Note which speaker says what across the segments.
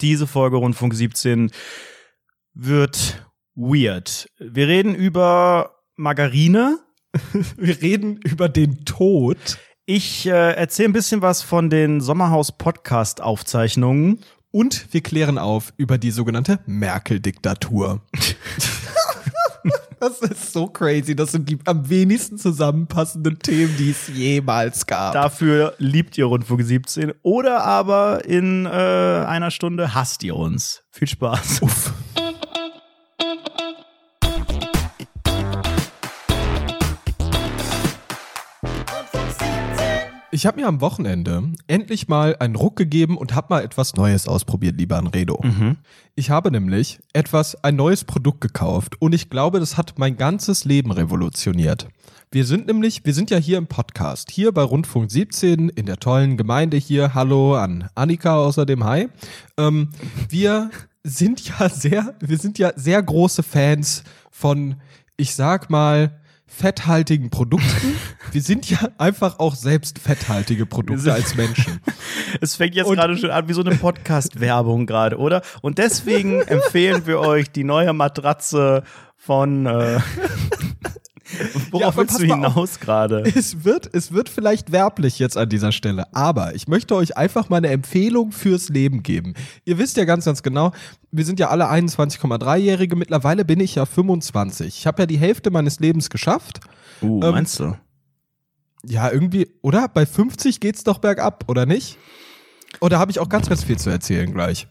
Speaker 1: Diese Folge Rundfunk 17 wird weird. Wir reden über Margarine.
Speaker 2: Wir reden über den Tod.
Speaker 1: Ich äh, erzähle ein bisschen was von den Sommerhaus-Podcast-Aufzeichnungen.
Speaker 2: Und wir klären auf über die sogenannte Merkel-Diktatur. Das ist so crazy. Das sind die am wenigsten zusammenpassenden Themen, die es jemals gab.
Speaker 1: Dafür liebt ihr Rundfunk 17 oder aber in äh, einer Stunde hasst ihr uns. Viel Spaß. Uff.
Speaker 2: Ich habe mir am Wochenende endlich mal einen Ruck gegeben und habe mal etwas Neues ausprobiert, lieber Anredo. Mhm. Ich habe nämlich etwas, ein neues Produkt gekauft und ich glaube, das hat mein ganzes Leben revolutioniert. Wir sind nämlich, wir sind ja hier im Podcast, hier bei Rundfunk 17 in der tollen Gemeinde hier. Hallo an Annika außerdem, hi. Ähm, wir sind ja sehr, wir sind ja sehr große Fans von, ich sag mal, fetthaltigen Produkten. Wir sind ja einfach auch selbst fetthaltige Produkte als Menschen.
Speaker 1: Es fängt jetzt gerade schon an wie so eine Podcast-Werbung gerade, oder? Und deswegen empfehlen wir euch die neue Matratze von äh, Worauf ja, willst du hinaus gerade?
Speaker 2: Es wird, es wird vielleicht werblich jetzt an dieser Stelle, aber ich möchte euch einfach mal eine Empfehlung fürs Leben geben. Ihr wisst ja ganz, ganz genau, wir sind ja alle 21,3-Jährige. Mittlerweile bin ich ja 25. Ich habe ja die Hälfte meines Lebens geschafft.
Speaker 1: Uh, ähm, meinst du?
Speaker 2: Ja, irgendwie, oder? Bei 50 geht's doch bergab, oder nicht? Oder habe ich auch ganz, ganz viel zu erzählen gleich?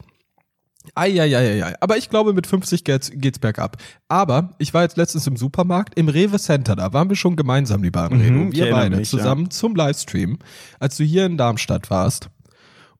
Speaker 2: Eieieiei. Aber ich glaube, mit 50 geht's, geht's bergab. Aber ich war jetzt letztens im Supermarkt, im Rewe Center, da waren wir schon gemeinsam, lieber Anredo. Mhm, wir beide mich, zusammen ja. zum Livestream, als du hier in Darmstadt warst.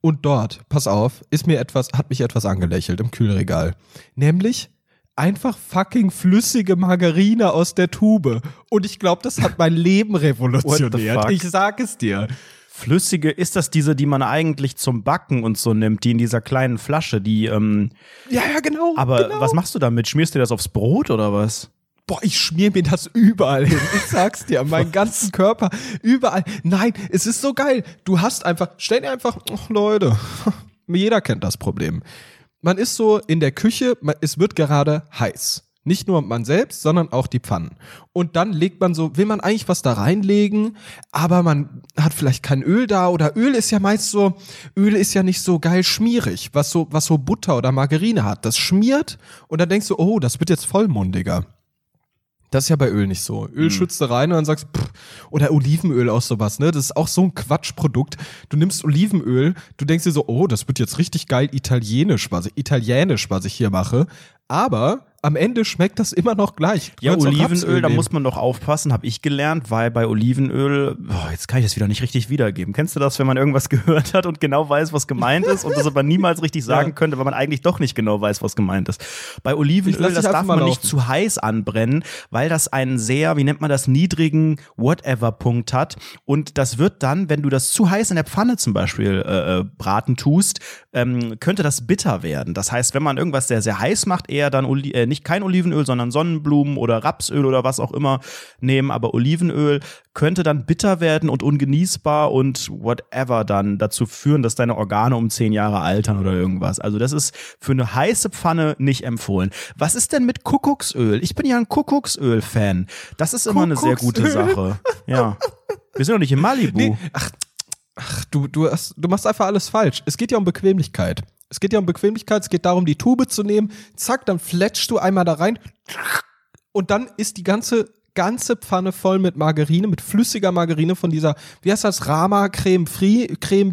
Speaker 2: Und dort, pass auf, ist mir etwas, hat mich etwas angelächelt im Kühlregal. Nämlich einfach fucking flüssige Margarine aus der Tube. Und ich glaube, das hat mein Leben revolutioniert. Ich sag es dir
Speaker 1: flüssige, ist das diese, die man eigentlich zum Backen und so nimmt, die in dieser kleinen Flasche, die, ähm,
Speaker 2: Ja, ja, genau.
Speaker 1: Aber
Speaker 2: genau.
Speaker 1: was machst du damit? Schmierst du das aufs Brot oder was?
Speaker 2: Boah, ich schmier mir das überall hin. Ich sag's dir, meinen ganzen Körper, überall. Nein, es ist so geil. Du hast einfach, stell dir einfach, ach Leute, jeder kennt das Problem. Man ist so in der Küche, es wird gerade heiß. Nicht nur man selbst, sondern auch die Pfannen. Und dann legt man so, will man eigentlich was da reinlegen, aber man hat vielleicht kein Öl da oder Öl ist ja meist so, Öl ist ja nicht so geil schmierig, was so, was so Butter oder Margarine hat. Das schmiert und dann denkst du, oh, das wird jetzt vollmundiger. Das ist ja bei Öl nicht so. Öl mhm. schützt du rein und dann sagst pff, oder Olivenöl auch sowas, ne? Das ist auch so ein Quatschprodukt. Du nimmst Olivenöl, du denkst dir so, oh, das wird jetzt richtig geil italienisch, was ich, italienisch, was ich hier mache. Aber am Ende schmeckt das immer noch gleich.
Speaker 1: Du ja, Olivenöl, da muss man doch aufpassen, habe ich gelernt, weil bei Olivenöl, oh, jetzt kann ich das wieder nicht richtig wiedergeben. Kennst du das, wenn man irgendwas gehört hat und genau weiß, was gemeint ist und das aber niemals richtig sagen ja. könnte, weil man eigentlich doch nicht genau weiß, was gemeint ist? Bei Olivenöl, das darf man laufen. nicht zu heiß anbrennen, weil das einen sehr, wie nennt man das, niedrigen Whatever-Punkt hat und das wird dann, wenn du das zu heiß in der Pfanne zum Beispiel äh, äh, braten tust, ähm, könnte das bitter werden. Das heißt, wenn man irgendwas sehr, sehr heiß macht, eher dann Oli äh, nicht kein Olivenöl, sondern Sonnenblumen oder Rapsöl oder was auch immer nehmen. Aber Olivenöl könnte dann bitter werden und ungenießbar und whatever dann dazu führen, dass deine Organe um zehn Jahre altern oder irgendwas. Also das ist für eine heiße Pfanne nicht empfohlen. Was ist denn mit Kuckucksöl? Ich bin ja ein Kuckucksöl-Fan. Das ist immer eine sehr gute Sache. Ja. Wir sind doch nicht in Malibu. Nee.
Speaker 2: Ach, ach, du, du, hast, du machst einfach alles falsch. Es geht ja um Bequemlichkeit. Es geht ja um Bequemlichkeit, es geht darum, die Tube zu nehmen. Zack, dann fletschst du einmal da rein. Und dann ist die ganze ganze Pfanne voll mit Margarine, mit flüssiger Margarine von dieser, wie heißt das, Rama Creme Free, Creme,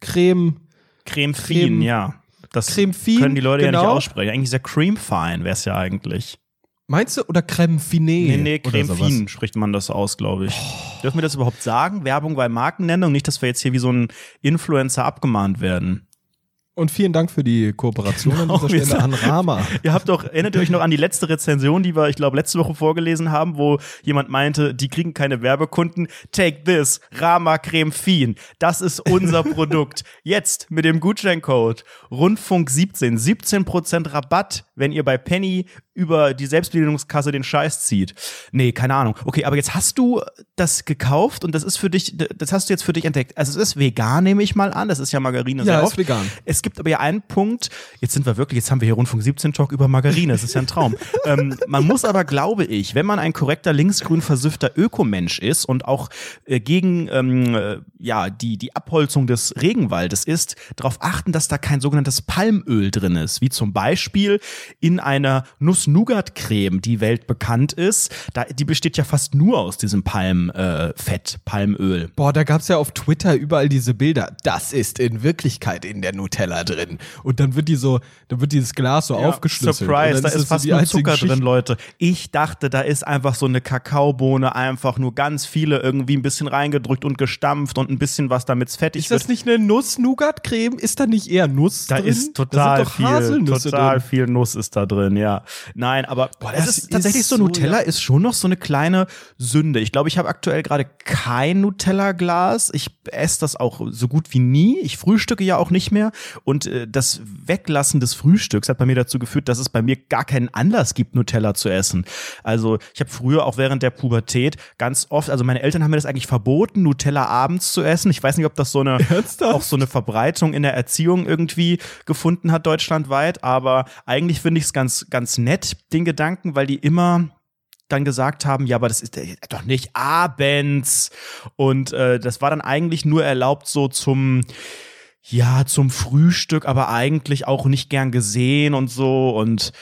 Speaker 2: Creme,
Speaker 1: Creme Fien, ja. Das Creme Fien, können die Leute genau. ja nicht genau. aussprechen. Eigentlich ist ja Cream Fine, wäre es ja eigentlich.
Speaker 2: Meinst du? Oder Creme Fine?
Speaker 1: Nee, nee, Creme Fine spricht man das aus, glaube ich. Oh. Dürfen wir das überhaupt sagen? Werbung bei Markennennung? Nicht, dass wir jetzt hier wie so ein Influencer abgemahnt werden.
Speaker 2: Und vielen Dank für die Kooperation genau, an dieser Stelle an Rama.
Speaker 1: Ihr habt doch, erinnert ihr euch noch an die letzte Rezension, die wir, ich glaube, letzte Woche vorgelesen haben, wo jemand meinte, die kriegen keine Werbekunden. Take this, Rama Creme Fien. Das ist unser Produkt. Jetzt mit dem Gutscheincode Rundfunk 17, 17% Rabatt, wenn ihr bei Penny über die Selbstbedienungskasse den Scheiß zieht. Nee, keine Ahnung. Okay, aber jetzt hast du das gekauft und das ist für dich, das hast du jetzt für dich entdeckt. Also es ist vegan, nehme ich mal an. Das ist ja Margarine
Speaker 2: Ja,
Speaker 1: sehr
Speaker 2: ist
Speaker 1: oft.
Speaker 2: vegan.
Speaker 1: Es gibt aber ja einen Punkt, jetzt sind wir wirklich, jetzt haben wir hier Rundfunk 17 Talk über Margarine, das ist ja ein Traum. ähm, man muss aber, glaube ich, wenn man ein korrekter linksgrün versüffter Ökomensch ist und auch äh, gegen ähm, äh, ja, die, die Abholzung des Regenwaldes ist, darauf achten, dass da kein sogenanntes Palmöl drin ist, wie zum Beispiel in einer Nuss-Nougat-Creme, die weltbekannt ist. Da, die besteht ja fast nur aus diesem Palmfett, äh, Palmöl.
Speaker 2: Boah, da gab's ja auf Twitter überall diese Bilder. Das ist in Wirklichkeit in der Nutella drin. Und dann wird die so, dann wird dieses Glas so aufgeschlüsselt.
Speaker 1: Surprise, da
Speaker 2: dann
Speaker 1: ist
Speaker 2: so
Speaker 1: fast
Speaker 2: die
Speaker 1: nur Zucker
Speaker 2: Geschichte.
Speaker 1: drin, Leute. Ich dachte, da ist einfach so eine Kakaobohne, einfach nur ganz viele irgendwie ein bisschen reingedrückt und gestampft und ein bisschen was, damit's fettig
Speaker 2: Ist das nicht eine Nuss-Nougat-Creme? Ist da nicht eher Nuss
Speaker 1: da
Speaker 2: drin?
Speaker 1: ist total
Speaker 2: da sind doch
Speaker 1: viel, total
Speaker 2: drin.
Speaker 1: viel Nuss ist da drin, ja. Nein, aber es
Speaker 2: das
Speaker 1: ist tatsächlich
Speaker 2: ist
Speaker 1: so,
Speaker 2: so,
Speaker 1: Nutella
Speaker 2: ja.
Speaker 1: ist schon noch so eine kleine Sünde. Ich glaube, ich habe aktuell gerade kein Nutella-Glas. Ich esse das auch so gut wie nie. Ich frühstücke ja auch nicht mehr. Und äh, das Weglassen des Frühstücks hat bei mir dazu geführt, dass es bei mir gar keinen Anlass gibt, Nutella zu essen. Also ich habe früher auch während der Pubertät ganz oft, also meine Eltern haben mir das eigentlich verboten, Nutella abends zu essen. Ich weiß nicht, ob das so eine
Speaker 2: Ernsthaft?
Speaker 1: auch so eine Verbreitung in der Erziehung irgendwie gefunden hat deutschlandweit, aber eigentlich finde ich es ganz ganz nett den Gedanken, weil die immer dann gesagt haben, ja, aber das ist äh, doch nicht abends und äh, das war dann eigentlich nur erlaubt so zum ja, zum Frühstück, aber eigentlich auch nicht gern gesehen und so und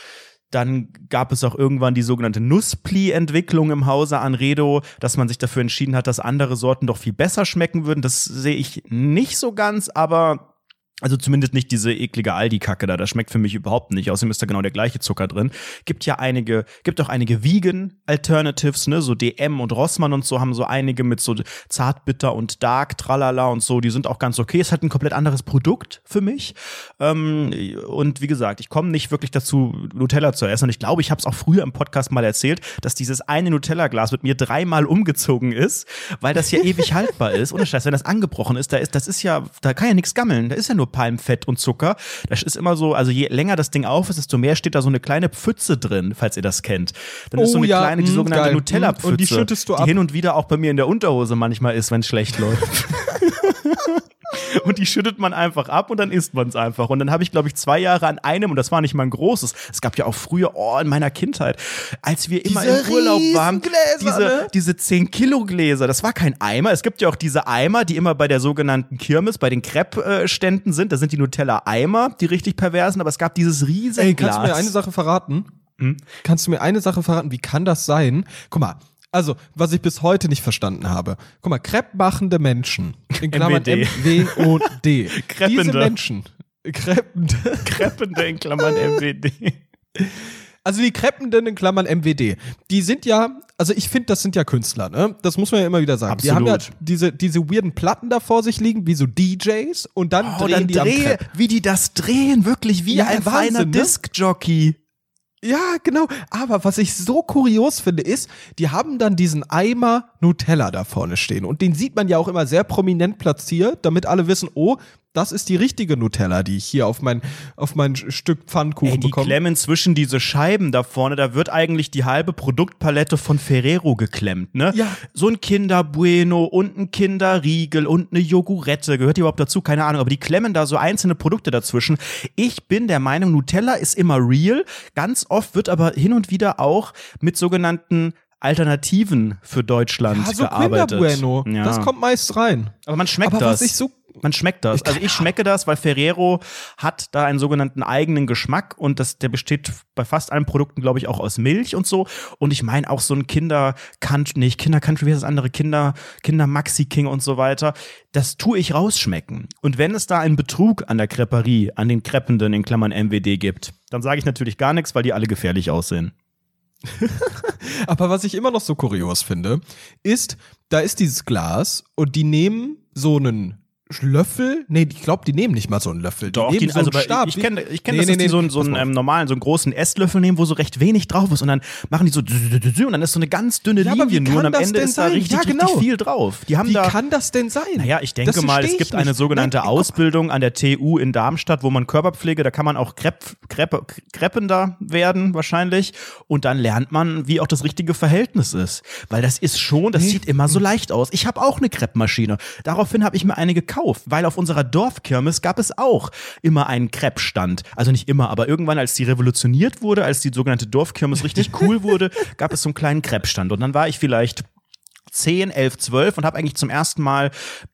Speaker 1: dann gab es auch irgendwann die sogenannte Nusspli-Entwicklung im Hause Anredo, dass man sich dafür entschieden hat, dass andere Sorten doch viel besser schmecken würden. Das sehe ich nicht so ganz, aber also zumindest nicht diese eklige Aldi-Kacke da. Das schmeckt für mich überhaupt nicht. Außerdem ist da genau der gleiche Zucker drin. Gibt ja einige, gibt auch einige Vegan-Alternatives, ne? So DM und Rossmann und so haben so einige mit so Zartbitter und Dark, Tralala und so. Die sind auch ganz okay. Ist halt ein komplett anderes Produkt für mich. Ähm, und wie gesagt, ich komme nicht wirklich dazu, Nutella zu essen. Und ich glaube, ich habe es auch früher im Podcast mal erzählt, dass dieses eine Nutella-Glas mit mir dreimal umgezogen ist, weil das ja ewig haltbar ist. Ohne Scheiß, wenn das angebrochen ist, da ist, das ist ja, da kann ja nichts gammeln. Da ist ja nur Palmfett und Zucker. Das ist immer so, also je länger das Ding auf ist, desto mehr steht da so eine kleine Pfütze drin, falls ihr das kennt. Dann ist
Speaker 2: Oh
Speaker 1: so eine
Speaker 2: ja,
Speaker 1: kleine, die
Speaker 2: mm,
Speaker 1: sogenannte. Nutella-Pfütze.
Speaker 2: Und die schüttest du
Speaker 1: die hin und wieder auch bei mir in der Unterhose manchmal ist, wenn es schlecht läuft. Und die schüttet man einfach ab und dann isst man es einfach. Und dann habe ich, glaube ich, zwei Jahre an einem, und das war nicht mal ein großes, es gab ja auch früher, oh, in meiner Kindheit, als wir immer
Speaker 2: Diese
Speaker 1: im Urlaub waren,
Speaker 2: Riesengläser,
Speaker 1: diese,
Speaker 2: ne?
Speaker 1: diese 10-Kilo-Gläser, das war kein Eimer. Es gibt ja auch diese Eimer, die immer bei der sogenannten Kirmes, bei den Crepe-Ständen sind. Da sind die Nutella-Eimer, die richtig perversen, aber es gab dieses riesige
Speaker 2: Ey,
Speaker 1: Glas.
Speaker 2: kannst du mir eine Sache verraten?
Speaker 1: Hm?
Speaker 2: Kannst du mir eine Sache verraten? Wie kann das sein? Guck mal, also, was ich bis heute nicht verstanden habe. Guck mal, Crepe machende Menschen. In Klammern
Speaker 1: MWD.
Speaker 2: M, W und D. Diese
Speaker 1: Kreppende.
Speaker 2: Menschen. Kreppende.
Speaker 1: Kreppende in Klammern MWD.
Speaker 2: Also die Kreppenden in Klammern MWD. Die sind ja, also ich finde, das sind ja Künstler, ne? Das muss man ja immer wieder sagen. Die haben ja
Speaker 1: Absolut.
Speaker 2: diese, diese weirden Platten da vor sich liegen, wie so DJs, und dann
Speaker 1: Oh,
Speaker 2: drehen
Speaker 1: dann
Speaker 2: die am
Speaker 1: dreh,
Speaker 2: Crepe.
Speaker 1: wie die das drehen, wirklich wie
Speaker 2: Ja,
Speaker 1: ein
Speaker 2: Wahnsinn,
Speaker 1: feiner
Speaker 2: ne?
Speaker 1: Disc-Jockey.
Speaker 2: Ja, genau. Aber was ich so kurios finde, ist, die haben dann diesen Eimer Nutella da vorne stehen. Und den sieht man ja auch immer sehr prominent platziert, damit alle wissen, oh, das ist die richtige Nutella, die ich hier auf mein, auf mein Stück Pfannkuchen
Speaker 1: Ey, die
Speaker 2: bekomme.
Speaker 1: klemmen zwischen diese Scheiben da vorne, da wird eigentlich die halbe Produktpalette von Ferrero geklemmt, ne?
Speaker 2: Ja.
Speaker 1: So ein Kinder Bueno und ein Kinderriegel und eine Jogurette, gehört die überhaupt dazu? Keine Ahnung, aber die klemmen da so einzelne Produkte dazwischen. Ich bin der Meinung, Nutella ist immer real. Ganz oft wird aber hin und wieder auch mit sogenannten Alternativen für Deutschland
Speaker 2: ja, so
Speaker 1: gearbeitet.
Speaker 2: Kinder Bueno.
Speaker 1: Ja.
Speaker 2: Das kommt meist rein.
Speaker 1: Aber man schmeckt
Speaker 2: Aber
Speaker 1: das.
Speaker 2: was ich so
Speaker 1: Man schmeckt das. Also ich schmecke das, weil Ferrero hat da einen sogenannten eigenen Geschmack und das, der besteht bei fast allen Produkten, glaube ich, auch aus Milch und so. Und ich meine auch so ein Kinder Country, nicht Kinder Country, wie heißt das andere? Kinder, Kinder Maxi King und so weiter. Das tue ich rausschmecken. Und wenn es da einen Betrug an der Creperie, an den Kreppenden in Klammern MWD gibt, dann sage ich natürlich gar nichts, weil die alle gefährlich aussehen.
Speaker 2: Aber was ich immer noch so kurios finde, ist, da ist dieses Glas und die nehmen so einen Löffel? Nee, ich glaube, die nehmen nicht mal so einen Löffel. Die
Speaker 1: Doch,
Speaker 2: nehmen
Speaker 1: die,
Speaker 2: so
Speaker 1: also
Speaker 2: einen
Speaker 1: bei,
Speaker 2: Stab.
Speaker 1: ich kenne ich kenn
Speaker 2: Nee,
Speaker 1: das,
Speaker 2: nee,
Speaker 1: dass die
Speaker 2: nee,
Speaker 1: so, einen- so
Speaker 2: pass
Speaker 1: einen ähm, normalen, so einen großen Esslöffel nehmen, wo so recht wenig drauf ist und dann machen die so und dann ist so eine ganz dünne
Speaker 2: Ja,
Speaker 1: Linie nur und am Ende ist da richtig,
Speaker 2: Ja, genau.
Speaker 1: richtig viel drauf. Die haben
Speaker 2: Wie
Speaker 1: da
Speaker 2: kann das denn sein?
Speaker 1: Naja, ich denke
Speaker 2: Das
Speaker 1: mal, es gibt eine
Speaker 2: nicht.
Speaker 1: sogenannte
Speaker 2: Nein,
Speaker 1: Ausbildung an der TU in Darmstadt, wo man Körperpflege, da kann man auch Krepp, Kreppe, kreppender werden wahrscheinlich und dann lernt man, wie auch das richtige Verhältnis ist. Weil das ist schon, das sieht immer so leicht aus. Ich habe auch eine Kreppmaschine. Daraufhin habe ich mir eine gekauft, weil auf unserer Dorfkirmes gab es auch immer einen Kreppstand. Also nicht immer, aber irgendwann, als die revolutioniert wurde, als die sogenannte Dorfkirmes richtig cool wurde, gab es so einen kleinen Kreppstand. Und dann war ich vielleicht 10, 11, 12 und habe eigentlich zum ersten Mal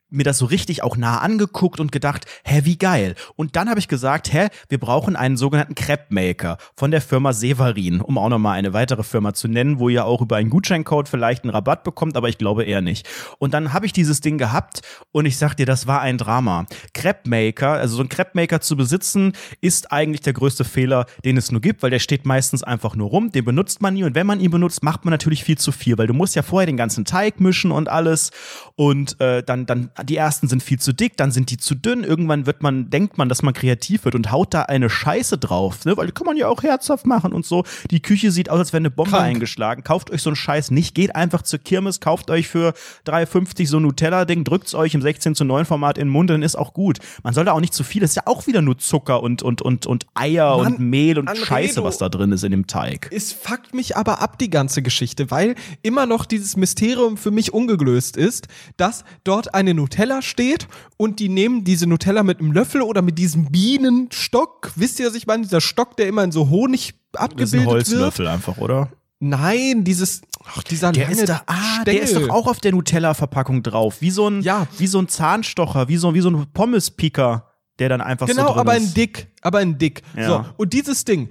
Speaker 1: mir das so richtig auch nah angeguckt und gedacht, hä, wie geil. Und dann habe ich gesagt, hä, wir brauchen einen sogenannten Crepe Maker von der Firma Severin, um auch nochmal eine weitere Firma zu nennen, wo ihr auch über einen Gutscheincode vielleicht einen Rabatt bekommt, aber ich glaube eher nicht. Und dann habe ich dieses Ding gehabt und ich sag dir, das war ein Drama. Crepe Maker, also so ein Crepe Maker zu besitzen, ist eigentlich der größte Fehler, den es nur gibt, weil der steht meistens einfach nur rum, den benutzt man nie und wenn man ihn benutzt, macht man natürlich viel zu viel, weil du musst ja vorher den ganzen Teig mischen und alles und äh, dann, dann die ersten sind viel zu dick, dann sind die zu dünn, irgendwann wird man, denkt man, dass man kreativ wird und haut da eine Scheiße drauf, ne? weil die kann man ja auch herzhaft machen und so. Die Küche sieht aus, als wäre eine Bombe
Speaker 2: Krank.
Speaker 1: eingeschlagen. Kauft euch so einen Scheiß nicht, geht einfach zur Kirmes, kauft euch für 3,50 so ein Nutella-Ding, drückt's euch im 16 zu 9 Format in den Mund, dann ist auch gut. Man soll da auch nicht zu viel, das ist ja auch wieder nur Zucker und, und, und, und Eier
Speaker 2: Mann,
Speaker 1: und Mehl und
Speaker 2: Anredo.
Speaker 1: Scheiße, was da drin ist in dem Teig.
Speaker 2: Es fuckt mich aber ab, die ganze Geschichte, weil immer noch dieses Mysterium für mich ungelöst ist, dass dort eine Nutella steht und die nehmen diese Nutella mit einem Löffel oder mit diesem Bienenstock. Wisst ihr, was ich meine? Dieser Stock, der immer in so Honig
Speaker 1: Das ist ein
Speaker 2: abgebildet wird.
Speaker 1: Holzlöffel einfach, oder?
Speaker 2: Nein, dieses, ach, dieser
Speaker 1: Der
Speaker 2: lange
Speaker 1: ist da, ah,
Speaker 2: Stängel.
Speaker 1: der ist doch auch auf der Nutella-Verpackung drauf. Wie so ein,
Speaker 2: Ja.
Speaker 1: wie so ein Zahnstocher, wie so, wie so ein Pommespicker, der dann einfach so
Speaker 2: Genau, aber
Speaker 1: ist.
Speaker 2: in dick, aber in dick.
Speaker 1: Ja.
Speaker 2: So, und dieses Ding,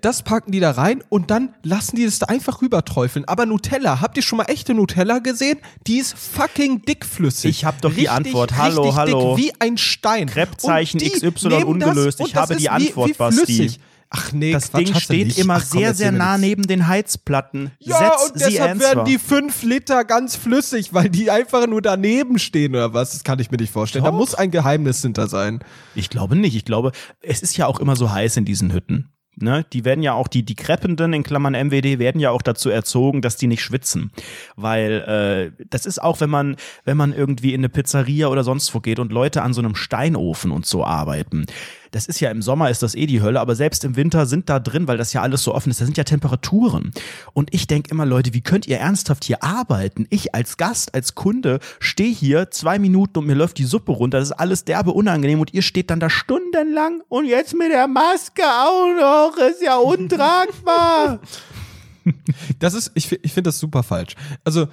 Speaker 2: das packen die da rein und dann lassen die das da einfach rüberträufeln. Aber Nutella, habt ihr schon mal echte Nutella gesehen? Die ist fucking dickflüssig.
Speaker 1: Ich hab doch die
Speaker 2: Richtig,
Speaker 1: Antwort. Hallo, hallo.
Speaker 2: Dick, wie ein Stein. Die
Speaker 1: XY ungelöst. Ich habe die
Speaker 2: wie,
Speaker 1: Antwort,
Speaker 2: wie
Speaker 1: Basti.
Speaker 2: Ach nee,
Speaker 1: Das
Speaker 2: Quatsch,
Speaker 1: Ding steht
Speaker 2: nicht.
Speaker 1: immer
Speaker 2: Ach, komm,
Speaker 1: sehr, sehr nah neben den Heizplatten.
Speaker 2: Ja,
Speaker 1: Setz
Speaker 2: und
Speaker 1: sie
Speaker 2: deshalb
Speaker 1: answer.
Speaker 2: werden die fünf Liter ganz flüssig, weil die einfach nur daneben stehen oder was? Das kann ich mir nicht vorstellen. Da
Speaker 1: Doch.
Speaker 2: muss ein Geheimnis hinter sein.
Speaker 1: Ich glaube nicht. Ich glaube, es ist ja auch immer so heiß in diesen Hütten. Ne? Die werden ja auch, die, die Kreppenden in Klammern MWD werden ja auch dazu erzogen, dass die nicht schwitzen. Weil äh, das ist auch, wenn man, wenn man irgendwie in eine Pizzeria oder sonst wo geht und Leute an so einem Steinofen und so arbeiten. Das ist ja im Sommer ist das eh die Hölle, aber selbst im Winter sind da drin, weil das ja alles so offen ist, da sind ja Temperaturen. Und ich denke immer, Leute, wie könnt ihr ernsthaft hier arbeiten? Ich als Gast, als Kunde stehe hier zwei Minuten und mir läuft die Suppe runter. Das ist alles derbe unangenehm und ihr steht dann da stundenlang und jetzt mit der Maske auch noch. Ist ja untragbar.
Speaker 2: Das ist, ich, ich finde das super falsch. Also,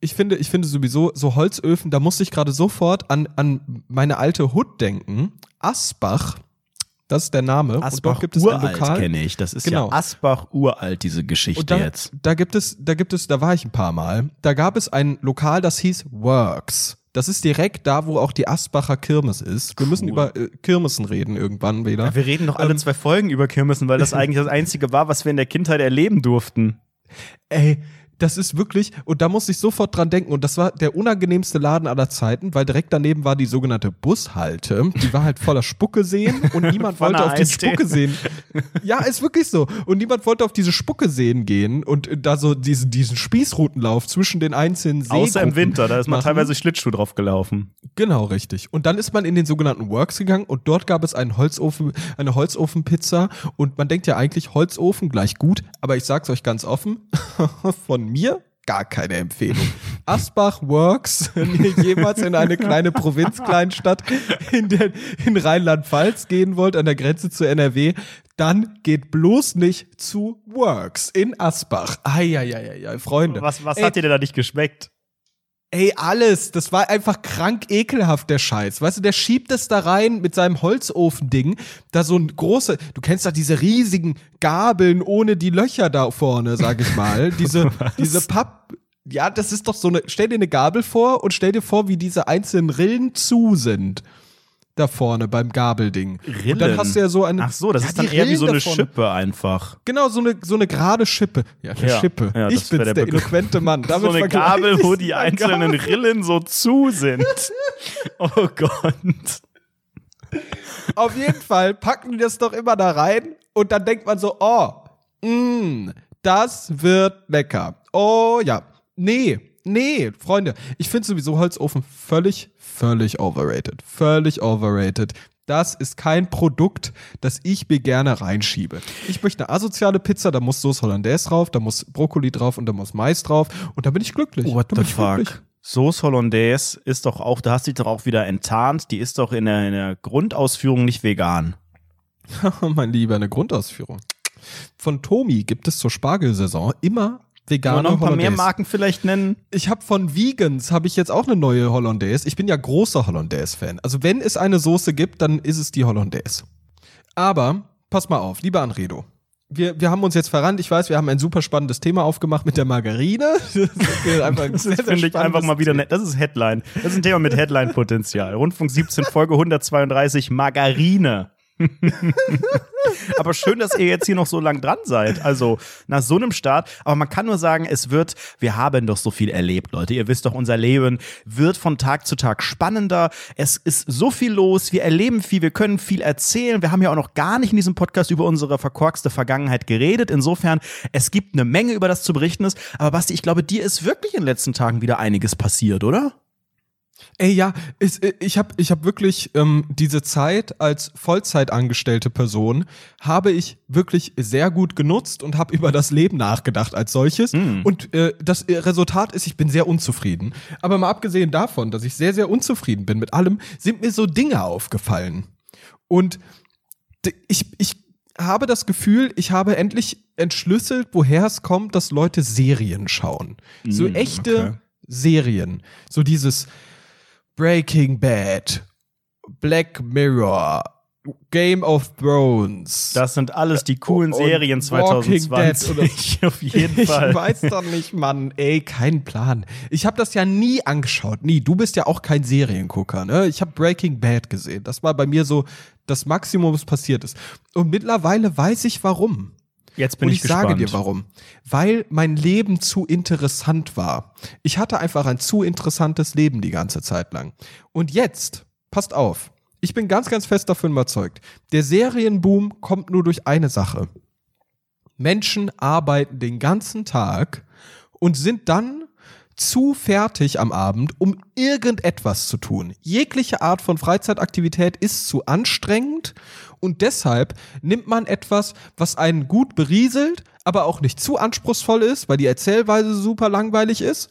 Speaker 2: ich finde, ich finde sowieso, so Holzöfen, da musste ich gerade sofort an, an meine alte Hut denken. Asbach, das ist der Name. und
Speaker 1: Asbach
Speaker 2: dort gibt es ein
Speaker 1: uralt
Speaker 2: Lokal.
Speaker 1: kenne ich. Das ist
Speaker 2: Genau.
Speaker 1: ja Asbach uralt, diese Geschichte
Speaker 2: Und da,
Speaker 1: jetzt.
Speaker 2: da gibt es, da gibt es, da war ich ein paar Mal. Da gab es ein Lokal, das hieß Works. Das ist direkt da, wo auch die Asbacher Kirmes ist. Wir müssen
Speaker 1: Cool.
Speaker 2: über äh, Kirmesen reden irgendwann wieder.
Speaker 1: Wir reden doch alle zwei Folgen über Kirmessen, weil das eigentlich das Einzige war, was wir in der Kindheit erleben durften.
Speaker 2: Ey, das ist wirklich, und da musste ich sofort dran denken, und das war der unangenehmste Laden aller Zeiten, weil direkt daneben war die sogenannte Bushalte. Die war halt voller Spucke-Seen und niemand wollte auf die. Spucke-Seen. Ja, ist wirklich so. Und niemand wollte auf diese Spucke-Seen gehen und da so diesen, diesen Spießrutenlauf zwischen den einzelnen Seen.
Speaker 1: Außer im Winter, da ist man
Speaker 2: machen.
Speaker 1: teilweise Schlittschuh drauf gelaufen.
Speaker 2: Genau, richtig. Und dann ist man in den sogenannten Works gegangen und dort gab es einen Holzofen, eine Holzofenpizza und man denkt ja eigentlich Holzofen gleich gut, aber ich sag's euch ganz offen, von mir gar keine Empfehlung. Asbach Works, wenn ihr jemals in eine kleine Provinzkleinstadt in, in Rheinland-Pfalz gehen wollt, an der Grenze zu NRW, dann geht bloß nicht zu Works in Asbach. Eieieiei, Freunde.
Speaker 1: Was, was
Speaker 2: Ey,
Speaker 1: hat dir denn da nicht geschmeckt?
Speaker 2: Ey, alles. Das war einfach krank ekelhaft, der Scheiß. Weißt du, der schiebt es da rein mit seinem Holzofending. Da so ein große, du kennst doch diese riesigen Gabeln ohne die Löcher da vorne, sag ich mal. Diese, diese Papp. Ja, das ist doch so eine, stell dir eine Gabel vor und stell dir vor, wie diese einzelnen Rillen zu sind. Da vorne beim Gabelding.
Speaker 1: Rillen.
Speaker 2: Und dann hast du ja so eine.
Speaker 1: Ach so, das
Speaker 2: Ja,
Speaker 1: ist dann eher wie so eine. Schippe einfach.
Speaker 2: Genau, so eine, so eine gerade Schippe. Ja, eine
Speaker 1: Ja,
Speaker 2: Schippe.
Speaker 1: ja,
Speaker 2: ich bin's,
Speaker 1: der
Speaker 2: der, eloquente Mann. Damit
Speaker 1: so eine Gabel, wo die einzelnen
Speaker 2: Gabel.
Speaker 1: Rillen so zu sind. Oh Gott.
Speaker 2: Auf jeden Fall packen die das doch immer da rein und dann denkt man so, oh, mh, das wird lecker. Oh ja. Nee, nee, Freunde, ich finde sowieso Holzofen völlig, völlig overrated. Völlig overrated. Das ist kein Produkt, das ich mir gerne reinschiebe. Ich möchte eine asoziale Pizza, da muss Sauce Hollandaise drauf, da muss Brokkoli drauf und da muss Mais drauf und da bin ich glücklich.
Speaker 1: What the
Speaker 2: ich glücklich.
Speaker 1: fuck? Sauce Hollandaise ist doch auch, da hast du dich doch auch wieder enttarnt, die ist doch in der, in der Grundausführung nicht vegan.
Speaker 2: mein Lieber, eine Grundausführung. Von Tomi gibt es zur Spargelsaison immer vegane
Speaker 1: Kann man noch ein paar mehr. Marken vielleicht nennen?
Speaker 2: Ich habe von Vegans habe ich jetzt auch eine neue Hollandaise. Ich bin ja großer Hollandaise-Fan. Also wenn es eine Soße gibt, dann ist es die Hollandaise. Aber pass mal auf, lieber Anredo. Wir, wir haben uns jetzt verrannt. Ich weiß, wir haben ein super spannendes Thema aufgemacht mit der Margarine. Das einfach
Speaker 1: Das finde ich einfach mal wieder nett. Das ist Headline. Das ist ein Thema mit Headline-Potenzial. Rundfunk 17, Folge 132, Margarine. Aber schön, dass ihr jetzt hier noch so lang dran seid. Also nach so einem Start. Aber man kann nur sagen, es wird, wir haben doch so viel erlebt, Leute. Ihr wisst doch, unser Leben wird von Tag zu Tag spannender. Es ist so viel los. Wir erleben viel. Wir können viel erzählen. Wir haben ja auch noch gar nicht in diesem Podcast über unsere verkorkste Vergangenheit geredet. Insofern, es gibt eine Menge, über das zu berichten ist. Aber Basti, ich glaube, dir ist wirklich in den letzten Tagen wieder einiges passiert, oder?
Speaker 2: Ey, ja, es, äh, ich habe ich hab wirklich ähm, diese Zeit als Vollzeitangestellte Person habe ich wirklich sehr gut genutzt und habe über das Leben nachgedacht als solches. Und äh, das äh, Resultat ist, ich bin sehr unzufrieden. Aber mal abgesehen davon, dass ich sehr, sehr unzufrieden bin mit allem, sind mir so Dinge aufgefallen. Und ich, ich habe das Gefühl, ich habe endlich entschlüsselt, woher es kommt, dass Leute Serien schauen. So
Speaker 1: Mm,
Speaker 2: echte
Speaker 1: okay.
Speaker 2: Serien. So dieses Breaking Bad, Black Mirror, Game of Thrones.
Speaker 1: Das sind alles die coolen
Speaker 2: Und
Speaker 1: Serien
Speaker 2: Walking
Speaker 1: 2020. Auf jeden
Speaker 2: ich
Speaker 1: Fall.
Speaker 2: weiß doch nicht, Mann. Ey, kein Plan. Ich habe das ja nie angeschaut. Nie. Du bist ja auch kein Seriengucker, ne? Ich habe Breaking Bad gesehen. Das war bei mir so das Maximum, was passiert ist. Und mittlerweile weiß ich warum.
Speaker 1: Jetzt bin
Speaker 2: Und
Speaker 1: ich,
Speaker 2: ich, sage
Speaker 1: gespannt.
Speaker 2: dir warum. Weil mein Leben zu interessant war. Ich hatte einfach ein zu interessantes Leben die ganze Zeit lang. Und jetzt, passt auf, ich bin ganz, ganz fest davon überzeugt, der Serienboom kommt nur durch eine Sache. Menschen arbeiten den ganzen Tag und sind dann zu fertig am Abend, um irgendetwas zu tun. Jegliche Art von Freizeitaktivität ist zu anstrengend und deshalb nimmt man etwas, was einen gut berieselt, aber auch nicht zu anspruchsvoll ist, weil die Erzählweise super langweilig ist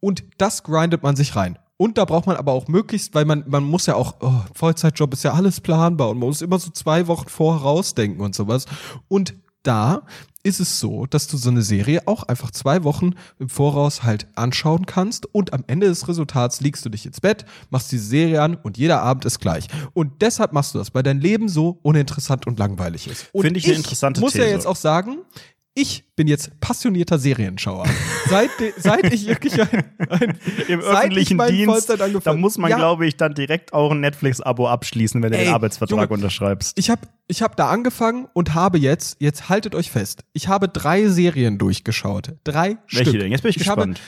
Speaker 2: und das grindet man sich rein. Und da braucht man aber auch möglichst, weil man, man muss ja auch, oh, Vollzeitjob ist ja alles planbar und man muss immer so zwei Wochen vorher rausdenken und sowas. Und da ist es so, dass du so eine Serie auch einfach zwei Wochen im Voraus halt anschauen kannst und am Ende des Resultats liegst du dich ins Bett, machst diese Serie an und jeder Abend ist gleich. Und deshalb machst du das, weil dein Leben so uninteressant und langweilig ist.
Speaker 1: Finde ich eine interessante
Speaker 2: muss ja
Speaker 1: These.
Speaker 2: jetzt auch sagen, ich bin jetzt passionierter Serienschauer. seit, seit ich wirklich ein, ein
Speaker 1: Im
Speaker 2: ich
Speaker 1: öffentlichen Dienst, da muss man,
Speaker 2: Ja,
Speaker 1: glaube ich, dann direkt auch ein Netflix-Abo abschließen, wenn du
Speaker 2: Ey,
Speaker 1: den Arbeitsvertrag
Speaker 2: Junge,
Speaker 1: unterschreibst.
Speaker 2: Ich habe ich hab da angefangen und habe jetzt, jetzt haltet euch fest, ich habe drei Serien durchgeschaut. Drei
Speaker 1: Welche
Speaker 2: Stück.
Speaker 1: denn? Jetzt bin ich,
Speaker 2: Habe,
Speaker 1: gespannt.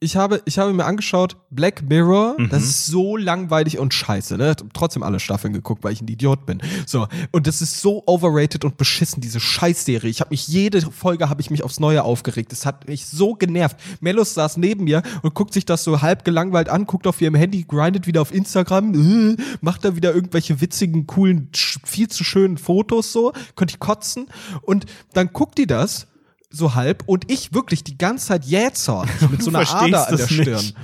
Speaker 2: Ich, habe, ich habe mir angeschaut, Black Mirror,
Speaker 1: Mhm.
Speaker 2: das ist so langweilig und scheiße, ne? Trotzdem alle Staffeln geguckt, weil ich ein Idiot bin. So, und das ist so overrated und beschissen, diese Scheißserie. Ich habe mich, jede Folge habe ich mich aufs Neue aufgeregt. Das hat mich so genervt. Melos saß neben mir und guckt sich das so halb gelangweilt an, guckt auf ihrem Handy, grindet wieder auf Instagram, äh, macht da wieder irgendwelche witzigen, coolen, viel zu schönen Fotos so, könnte ich kotzen. Und dann guckt die das so halb und ich wirklich die ganze Zeit jähzornig mit so einer Ader an der
Speaker 1: nicht.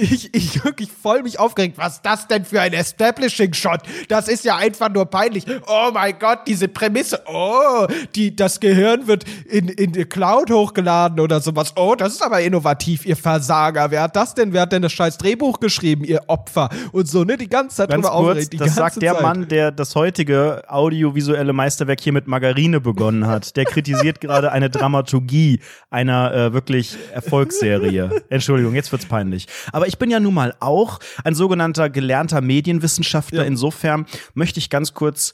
Speaker 2: Ich, ich wirklich voll mich aufgeregt. Was ist das denn für ein Establishing-Shot? Das ist ja einfach nur peinlich. Oh mein Gott, diese Prämisse. Oh, die, das Gehirn wird in, in die Cloud hochgeladen oder sowas. Oh, das ist aber innovativ, ihr Versager. Wer hat das denn? Wer hat denn das scheiß Drehbuch geschrieben, ihr Opfer? Und so, ne? Die ganze Zeit
Speaker 1: Ganz
Speaker 2: drüber
Speaker 1: kurz,
Speaker 2: aufgeregt. Die
Speaker 1: das sagt der
Speaker 2: Zeit.
Speaker 1: Mann, der das heutige audiovisuelle Meisterwerk hier mit Margarine begonnen hat. Der kritisiert gerade eine Dramaturgie einer äh, wirklich Erfolgsserie. Entschuldigung, jetzt wird's peinlich. Aber Aber ich bin ja nun mal auch ein sogenannter gelernter Medienwissenschaftler.
Speaker 2: Ja.
Speaker 1: Insofern möchte ich ganz kurz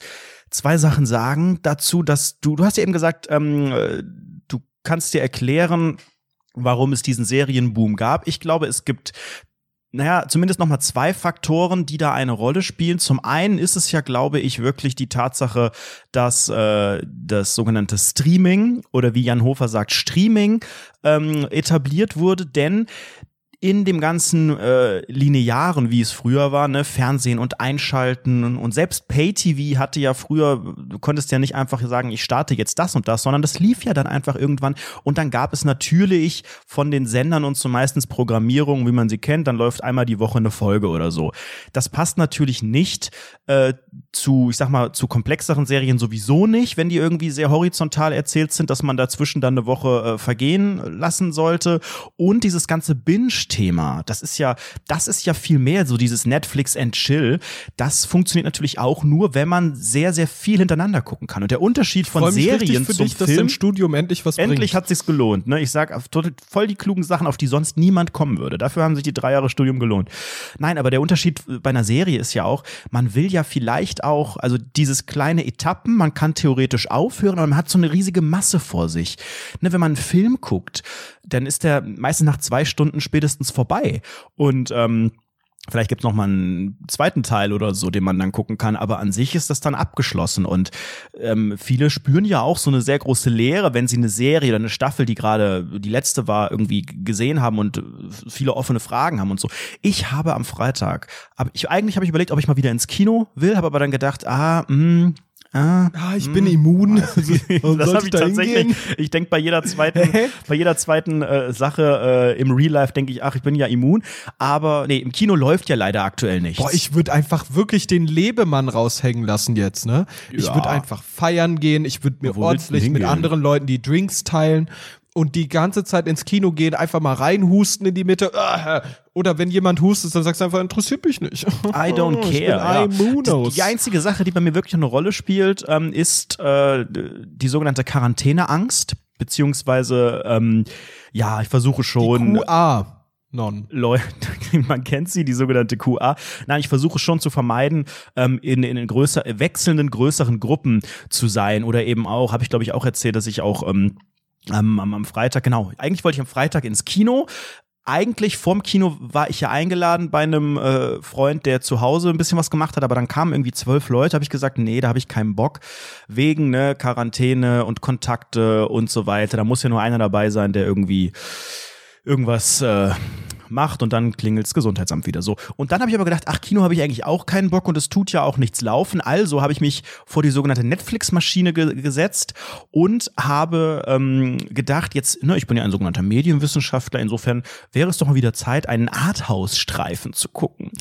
Speaker 1: zwei Sachen sagen dazu, dass du, du hast ja eben gesagt, ähm, äh, du kannst dir erklären, warum es diesen Serienboom gab. Ich glaube, es gibt naja, zumindest nochmal zwei Faktoren, die da eine Rolle spielen. Zum einen ist es ja, glaube ich, wirklich die Tatsache, dass äh, das sogenannte Streaming oder wie Jan Hofer sagt, Streaming ähm, etabliert wurde, denn in dem ganzen äh, linearen, wie es früher war, ne, Fernsehen und Einschalten und selbst Pay-TV hatte ja früher, du konntest ja nicht einfach sagen, ich starte jetzt das und das, sondern das lief ja dann einfach irgendwann und dann gab es natürlich von den Sendern und so meistens Programmierung, wie man sie kennt, dann läuft einmal die Woche eine Folge oder so. Das passt natürlich nicht äh, zu, ich sag mal, zu komplexeren Serien sowieso nicht, wenn die irgendwie sehr horizontal erzählt sind, dass man dazwischen dann eine Woche äh, vergehen lassen sollte und dieses ganze Binge Thema. Das ist ja, das ist ja viel mehr so dieses Netflix and Chill. Das funktioniert natürlich auch nur, wenn man sehr, sehr viel hintereinander gucken kann. Und der Unterschied von Serien
Speaker 2: für
Speaker 1: zum
Speaker 2: dich, dass
Speaker 1: Film
Speaker 2: dein Studium endlich was
Speaker 1: Endlich
Speaker 2: bringt.
Speaker 1: hat sich's gelohnt. Ne? Ich sag voll die klugen Sachen, auf die sonst niemand kommen würde. Dafür haben sich die drei Jahre Studium gelohnt. Nein, aber der Unterschied bei einer Serie ist ja auch, man will ja vielleicht auch, also dieses kleine Etappen, man kann theoretisch aufhören, aber man hat so eine riesige Masse vor sich. Ne, wenn man einen Film guckt, dann ist der meistens nach zwei Stunden spätestens vorbei. Und ähm, Vielleicht gibt's noch mal einen zweiten Teil oder so, den man dann gucken kann, aber an sich ist das dann abgeschlossen. Und ähm, viele spüren ja auch so eine sehr große Leere, wenn sie eine Serie oder eine Staffel, die gerade die letzte war, irgendwie gesehen haben und äh, viele offene Fragen haben und so. Ich habe am Freitag, hab ich, eigentlich habe ich überlegt, ob ich mal wieder ins Kino will, habe aber dann gedacht, ah, mh, ah,
Speaker 2: Ah, ich bin immun. Warum
Speaker 1: das habe ich
Speaker 2: da
Speaker 1: tatsächlich.
Speaker 2: hingehen?
Speaker 1: Ich denke bei jeder zweiten, bei jeder zweiten äh, Sache äh, im Real Life denke ich, ach, ich bin ja immun. Aber nee, im Kino läuft ja leider aktuell nichts.
Speaker 2: Boah, ich würde einfach wirklich den Lebemann raushängen lassen jetzt, ne? Ich
Speaker 1: Ja.
Speaker 2: würde einfach feiern gehen, ich würde mir
Speaker 1: Wo
Speaker 2: ordentlich mit anderen Leuten die Drinks teilen und die ganze Zeit ins Kino gehen, einfach mal reinhusten in die Mitte. Ah, Oder wenn jemand hustet, dann sagst du einfach, interessiert mich nicht.
Speaker 1: I don't care. ja. Die, die einzige Sache, die bei mir wirklich eine Rolle spielt, ähm, ist äh, die sogenannte Quarantäneangst, beziehungsweise ähm, ja, ich versuche schon.
Speaker 2: QA. Non.
Speaker 1: Leute, man kennt sie, die sogenannte QA. Nein, ich versuche schon zu vermeiden, ähm, in, in größer, wechselnden, größeren Gruppen zu sein. Oder eben auch, habe ich glaube ich auch erzählt, dass ich auch ähm, am, am, Freitag, genau, eigentlich wollte ich am Freitag ins Kino. Eigentlich vorm Kino war ich ja eingeladen bei einem äh, Freund, der zu Hause ein bisschen was gemacht hat, aber dann kamen irgendwie zwölf Leute, habe ich gesagt, nee, da habe ich keinen Bock. Wegen ne, Quarantäne und Kontakte und so weiter. Da muss ja nur einer dabei sein, der irgendwie irgendwas äh, macht und dann klingelt's Gesundheitsamt wieder so. Und dann habe ich aber gedacht, ach, Kino habe ich eigentlich auch keinen Bock und es tut ja auch nichts laufen. Also habe ich mich vor die sogenannte Netflix-Maschine ge gesetzt und habe ähm, gedacht, jetzt, ne, ich bin ja ein sogenannter Medienwissenschaftler, insofern wäre es doch mal wieder Zeit, einen Arthouse-Streifen zu gucken.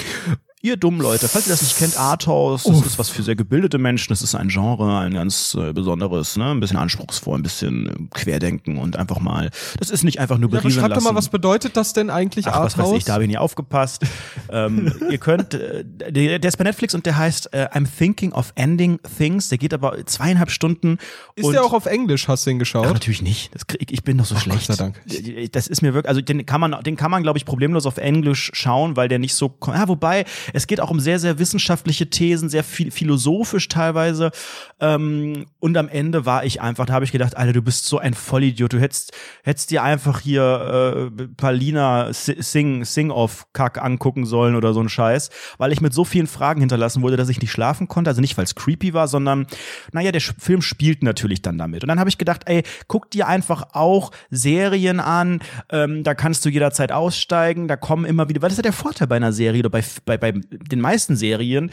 Speaker 1: Ihr dummen Leute, falls ihr das nicht kennt, Arthouse, das ist was für sehr gebildete Menschen, das ist ein Genre, ein ganz äh, besonderes, ne, ein bisschen anspruchsvoll, ein bisschen äh, querdenken und einfach mal, das ist nicht einfach nur
Speaker 2: Ja,
Speaker 1: berieseln
Speaker 2: schreib doch mal,
Speaker 1: lassen.
Speaker 2: was bedeutet das denn eigentlich,
Speaker 1: Ach, was weiß
Speaker 2: Arthouse?
Speaker 1: ich, da habe ich nie aufgepasst. ähm, ihr könnt, äh, der, der ist bei Netflix und der heißt äh, I'm Thinking of Ending Things. Der geht aber zweieinhalb Stunden.
Speaker 2: Ist der auch auf Englisch, hast du ihn geschaut?
Speaker 1: Ach, natürlich nicht. Das krieg, ich bin doch so schlecht.
Speaker 2: sei Dank.
Speaker 1: Das ist mir wirklich, also den kann man, den kann man, glaube ich, problemlos auf Englisch schauen, weil der nicht so, ja, wobei, es geht auch um sehr, sehr wissenschaftliche Thesen, sehr viel, philosophisch teilweise. Ähm, und am Ende war ich einfach, da habe ich gedacht, Alter, du bist so ein Vollidiot. Du hättest, hättest dir einfach hier äh, Palina Si- Sing, Sing-Off-Kack angucken sollen oder so ein Scheiß, weil ich mit so vielen Fragen hinterlassen wurde, dass ich nicht schlafen konnte. Also nicht, weil es creepy war, sondern, naja, der Film spielt natürlich dann damit. Und dann habe ich gedacht, ey, guck dir einfach auch Serien an, ähm, da kannst du jederzeit aussteigen, da kommen immer wieder, weil das ist ja der Vorteil bei einer Serie oder bei, bei, bei den meisten Serien,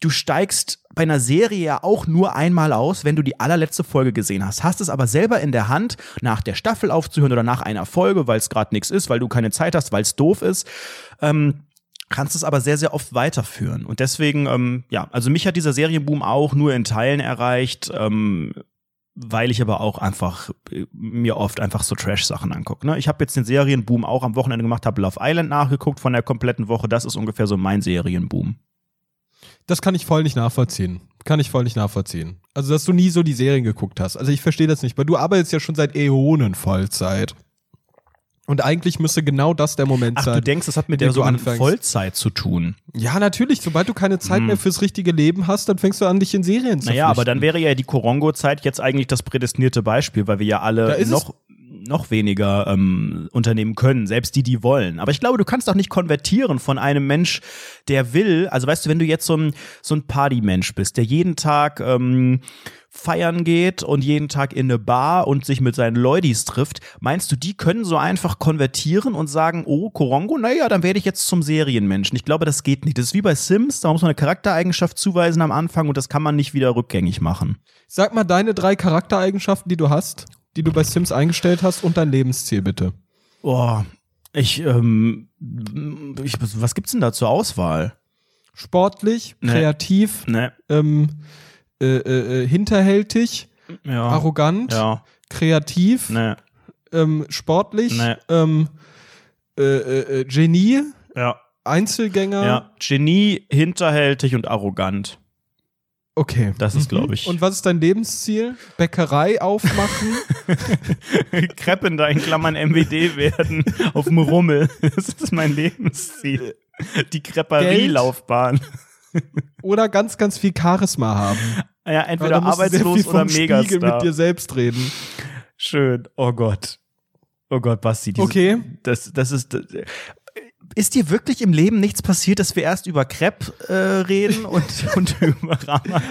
Speaker 1: du steigst bei einer Serie ja auch nur einmal aus, wenn du die allerletzte Folge gesehen hast. Hast es aber selber in der Hand, nach der Staffel aufzuhören oder nach einer Folge, weil es gerade nichts ist, weil du keine Zeit hast, weil es doof ist. Ähm, kannst es aber sehr, sehr oft weiterführen. Und deswegen, ähm, ja, also mich hat dieser Serienboom auch nur in Teilen erreicht, ähm, weil ich aber auch einfach äh, mir oft einfach so Trash-Sachen angucke. Ne? Ich habe jetzt den Serienboom auch am Wochenende gemacht, habe Love Island nachgeguckt von der kompletten Woche. Das ist ungefähr so mein Serienboom.
Speaker 2: Das kann ich voll nicht nachvollziehen. Kann ich voll nicht nachvollziehen. Also, dass du nie so die Serien geguckt hast. Also, ich verstehe das nicht, weil du arbeitest ja schon seit Äonen Vollzeit. Und eigentlich müsste genau das der Moment
Speaker 1: Ach,
Speaker 2: sein.
Speaker 1: du denkst, das hat mit
Speaker 2: der
Speaker 1: so
Speaker 2: anfängst.
Speaker 1: Vollzeit zu tun.
Speaker 2: ja, natürlich. Sobald du keine Zeit mehr fürs richtige Leben hast, dann fängst du an, dich in Serien zu
Speaker 1: Naja, aber dann wäre ja die Korongo-Zeit jetzt eigentlich das prädestinierte Beispiel, weil wir ja alle noch, noch weniger ähm, unternehmen können, selbst die, die wollen. Aber ich glaube, du kannst auch nicht konvertieren von einem Mensch, der will, also weißt du, wenn du jetzt so ein, so ein Partymensch bist, der jeden Tag ähm, feiern geht und jeden Tag in eine Bar und sich mit seinen Leudis trifft, meinst du, die können so einfach konvertieren und sagen, oh, Korongo, naja, dann werde ich jetzt zum Serienmenschen. Ich glaube, das geht nicht. Das ist wie bei Sims, da muss man eine Charaktereigenschaft zuweisen am Anfang und das kann man nicht wieder rückgängig machen.
Speaker 2: Sag mal deine drei Charaktereigenschaften, die du hast, die du bei Sims eingestellt hast und dein Lebensziel bitte.
Speaker 1: Boah, ich, ähm, ich, was gibt's denn da zur Auswahl?
Speaker 2: Sportlich,
Speaker 1: Nee.
Speaker 2: kreativ,
Speaker 1: Ne,
Speaker 2: ähm, äh, äh, äh, hinterhältig,
Speaker 1: ja,
Speaker 2: arrogant,
Speaker 1: ja,
Speaker 2: kreativ,
Speaker 1: ne,
Speaker 2: ähm, sportlich,
Speaker 1: Nee.
Speaker 2: ähm, äh, äh, äh, Genie,
Speaker 1: ja,
Speaker 2: Einzelgänger.
Speaker 1: ja. Genie, hinterhältig und arrogant.
Speaker 2: Okay.
Speaker 1: Das ist,
Speaker 2: Mhm.
Speaker 1: glaube ich.
Speaker 2: Und was ist dein Lebensziel? Bäckerei aufmachen?
Speaker 1: Kreppen da in Klammern MWD werden auf dem Rummel. Das ist mein Lebensziel. Die Kreperielaufbahn.
Speaker 2: oder ganz, ganz viel Charisma haben?
Speaker 1: Ja, entweder arbeitslos oder
Speaker 2: vom Spiegel
Speaker 1: Megastar.
Speaker 2: mit dir selbst reden.
Speaker 1: Schön. Oh Gott. Oh Gott, Basti. Diese,
Speaker 2: Okay.
Speaker 1: Das, das ist. Ist dir wirklich im Leben nichts passiert, dass wir erst über Crepe äh, reden und, und über?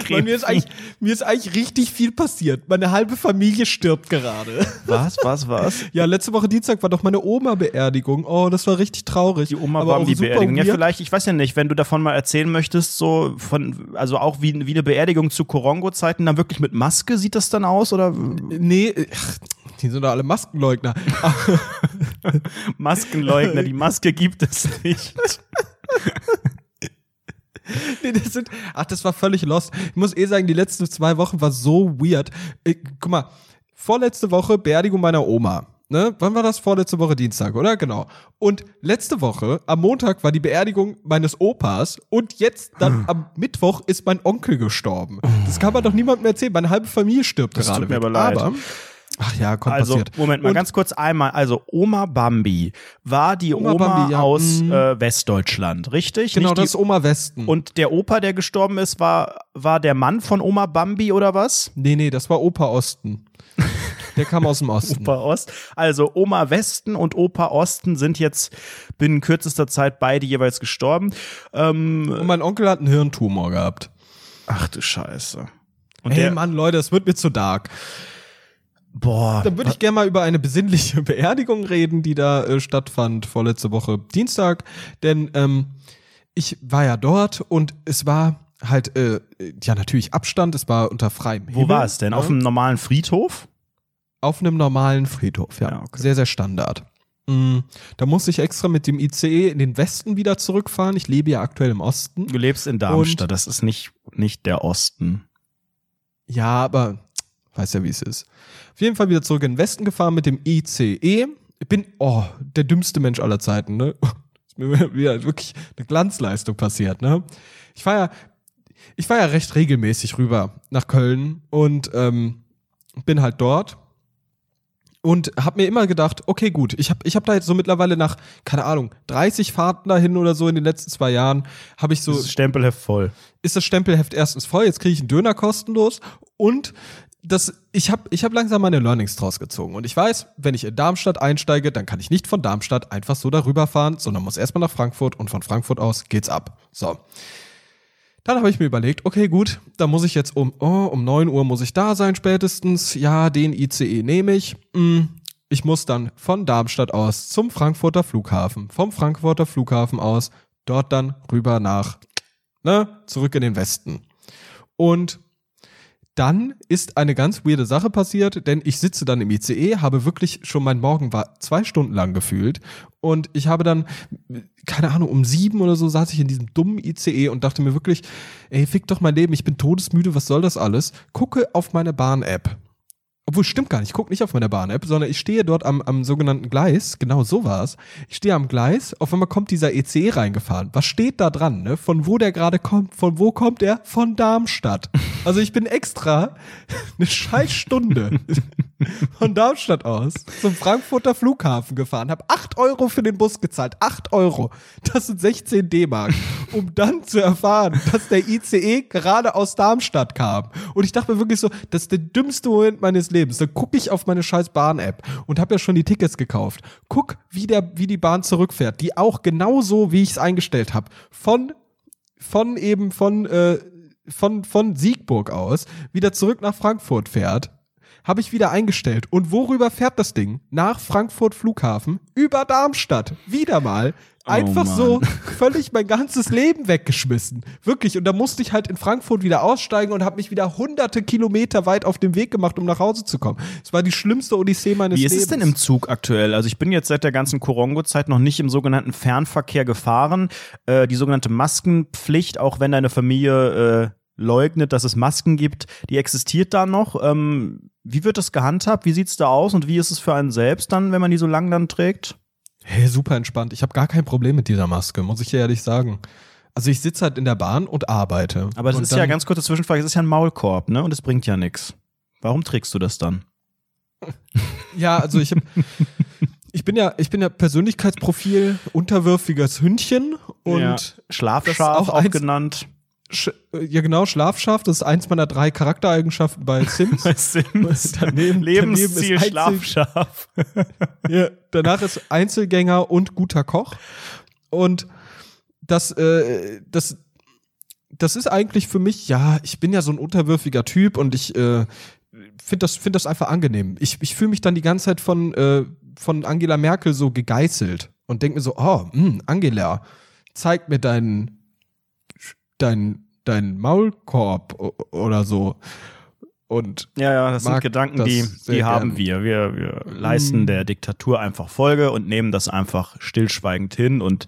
Speaker 2: Weil mir ist, eigentlich, mir ist eigentlich richtig viel passiert. Meine halbe Familie stirbt gerade.
Speaker 1: was, was, was?
Speaker 2: Ja, letzte Woche Dienstag war doch meine Oma-Beerdigung. Oh, das war richtig traurig.
Speaker 1: Die Oma Bambi
Speaker 2: super
Speaker 1: Beerdigung. Ja,
Speaker 2: weird.
Speaker 1: vielleicht, ich weiß ja nicht, wenn du davon mal erzählen möchtest, so von, also auch wie, wie eine Beerdigung zu Korongo-Zeiten, dann wirklich mit Maske sieht das dann aus oder
Speaker 2: Nee, ach, die sind doch alle Maskenleugner.
Speaker 1: Maskenleugner, die Maske gibt es nicht.
Speaker 2: Nee, das sind, ach, das war völlig lost. Ich muss eh sagen, die letzten zwei Wochen war so weird. Ich, guck mal, vorletzte Woche Beerdigung meiner Oma. Ne? Wann war das? Vorletzte Woche Dienstag, oder? Genau. Und letzte Woche, am Montag, war die Beerdigung meines Opas und jetzt dann am Mittwoch ist mein Onkel gestorben. Das kann man doch niemandem erzählen. Meine halbe Familie stirbt
Speaker 1: Das
Speaker 2: gerade.
Speaker 1: tut mir
Speaker 2: weg.
Speaker 1: aber leid.
Speaker 2: Aber, ach ja, kommt
Speaker 1: Also,
Speaker 2: passiert.
Speaker 1: Moment mal,
Speaker 2: Und-
Speaker 1: ganz kurz einmal. Also, Oma Bambi war die Oma,
Speaker 2: Oma Bambi, ja.
Speaker 1: aus
Speaker 2: Mhm.
Speaker 1: äh, Westdeutschland, richtig?
Speaker 2: Genau,
Speaker 1: Nicht
Speaker 2: das ist
Speaker 1: die,
Speaker 2: Oma Westen.
Speaker 1: und der Opa, der gestorben ist, war, war der Mann von Oma Bambi oder was?
Speaker 2: nee, nee, das war Opa Osten. Der kam aus dem Osten.
Speaker 1: Opa Ost. Also Oma Westen und Opa Osten sind jetzt binnen kürzester Zeit beide jeweils gestorben. Ähm,
Speaker 2: Und mein Onkel hat einen Hirntumor gehabt.
Speaker 1: ach du Scheiße. Und
Speaker 2: Ey, Mann, Leute, es wird mir zu dark.
Speaker 1: Boah,
Speaker 2: Dann würde ich gerne mal über eine besinnliche Beerdigung reden, die da äh, stattfand vorletzte Woche Dienstag. Denn ähm, ich war ja dort und es war halt, äh, ja natürlich Abstand, es war unter freiem
Speaker 1: wo
Speaker 2: Himmel,
Speaker 1: war es denn?
Speaker 2: ne?
Speaker 1: Auf einem normalen Friedhof?
Speaker 2: Auf einem normalen Friedhof, ja.
Speaker 1: Ja, okay.
Speaker 2: Sehr, sehr Standard. Mm, Da musste ich extra mit dem ICE in den Westen wieder zurückfahren. Ich lebe ja aktuell im Osten.
Speaker 1: Du lebst in Darmstadt, das ist nicht, nicht der Osten.
Speaker 2: Ja, aber weiß ja, wie es ist. Auf jeden Fall wieder zurück in den Westen gefahren mit dem ICE. Ich bin, oh, der dümmste Mensch aller Zeiten, ne? Ist mir wieder wirklich eine Glanzleistung passiert, ne? Ich war ja, ich war ja recht regelmäßig rüber nach Köln und ähm, bin halt dort und hab mir immer gedacht, okay, gut, ich hab, ich hab da jetzt so mittlerweile nach, keine Ahnung, 30 Fahrten dahin oder so in den letzten zwei Jahren, habe ich so
Speaker 1: Das ist Stempelheft voll.
Speaker 2: ist das Stempelheft erstens voll, jetzt kriege ich einen Döner kostenlos und das, ich habe ich hab langsam meine Learnings draus gezogen. Und ich weiß, wenn ich in Darmstadt einsteige, dann kann ich nicht von Darmstadt einfach so darüber fahren, sondern muss erstmal nach Frankfurt und von Frankfurt aus geht's ab. So. Dann habe ich mir überlegt, okay, gut, da muss ich jetzt um, oh, um 9 Uhr muss ich da sein spätestens. Ja, den ICE nehme ich. Hm, ich muss dann von Darmstadt aus zum Frankfurter Flughafen. Vom Frankfurter Flughafen aus dort dann rüber nach, ne, zurück in den Westen. Und dann ist eine ganz weirde Sache passiert, denn ich sitze dann im ICE, habe wirklich schon mein Morgen war zwei Stunden lang gefühlt und ich habe dann, keine Ahnung, um sieben oder so saß ich in diesem dummen ICE und dachte mir wirklich, ey, fick doch mein Leben, ich bin todesmüde, was soll das alles? Gucke auf meine Bahn-App. Obwohl, stimmt gar nicht. Ich gucke nicht auf meine Bahn-App, sondern ich stehe dort am, am sogenannten Gleis. Genau so war es. Ich stehe am Gleis, auf einmal kommt dieser ECE reingefahren. Was steht da dran, ne? Von wo der gerade kommt? Von wo kommt er? Von Darmstadt. Also ich bin extra eine scheiß Stunde von Darmstadt aus zum Frankfurter Flughafen gefahren, habe 8 Euro für den Bus gezahlt. 8 Euro. Das sind 16 D-Mark. Um dann zu erfahren, dass der ICE gerade aus Darmstadt kam. Und ich dachte mir wirklich so, das ist der dümmste Moment meines Lebens. Da gucke ich auf meine scheiß Bahn-App und habe ja schon die Tickets gekauft. Guck, wie, der, wie die Bahn zurückfährt. Die auch genauso, wie ich es eingestellt habe. Von von eben von, äh, von, von Siegburg aus wieder zurück nach Frankfurt fährt, habe ich wieder eingestellt. Und worüber fährt das Ding? Nach Frankfurt Flughafen, über Darmstadt. Wieder mal. Einfach
Speaker 1: Mann.
Speaker 2: so völlig mein ganzes Leben weggeschmissen. Wirklich. Und da musste ich halt in Frankfurt wieder aussteigen und habe mich wieder hunderte Kilometer weit auf den Weg gemacht, um nach Hause zu kommen. Es war die schlimmste Odyssee meines
Speaker 1: Wie ist
Speaker 2: Lebens.
Speaker 1: es denn im Zug aktuell? Also ich bin jetzt seit der ganzen Korongo-Zeit noch nicht im sogenannten Fernverkehr gefahren. Äh, die sogenannte Maskenpflicht, auch wenn deine Familie äh, leugnet, dass es Masken gibt, die existiert da noch. Ähm, wie wird das gehandhabt? Wie sieht's da aus? Und wie ist es für einen selbst dann, wenn man die so lang dann trägt?
Speaker 2: Hey, super entspannt. Ich habe gar kein Problem mit dieser Maske, muss ich dir ehrlich sagen. Also ich sitze halt in der Bahn und arbeite.
Speaker 1: Aber das
Speaker 2: und
Speaker 1: ist ja ganz kurze Zwischenfrage, es ist ja ein Maulkorb, ne? Und es bringt ja nichts. Warum trägst du das dann?
Speaker 2: Ja, also ich hab, ich bin ja ich bin ja Persönlichkeitsprofil unterwürfiges Hündchen und
Speaker 1: ja. Schlafschaf
Speaker 2: auch
Speaker 1: auch, genannt.
Speaker 2: Sch ja genau Schlafschaft, das ist eins meiner drei Charaktereigenschaften bei Sims.
Speaker 1: Sims.
Speaker 2: Daneben-
Speaker 1: Lebensziel
Speaker 2: daneben
Speaker 1: Schlafschaf.
Speaker 2: ja, danach ist Einzelgänger und guter Koch und das äh, das das ist eigentlich für mich, ja, ich bin ja so ein unterwürfiger Typ und ich äh, finde das, find das einfach angenehm. Ich, ich fühle mich dann die ganze Zeit von, äh, von Angela Merkel so gegeißelt und denke mir so, oh, mh, Angela, zeig mir deinen, deinen, deinen Maulkorb oder so. Und
Speaker 1: Ja, ja, das sind Gedanken,
Speaker 2: das
Speaker 1: die, die haben wir. Wir, wir leisten
Speaker 2: Mm.
Speaker 1: der Diktatur einfach Folge und nehmen das einfach stillschweigend hin und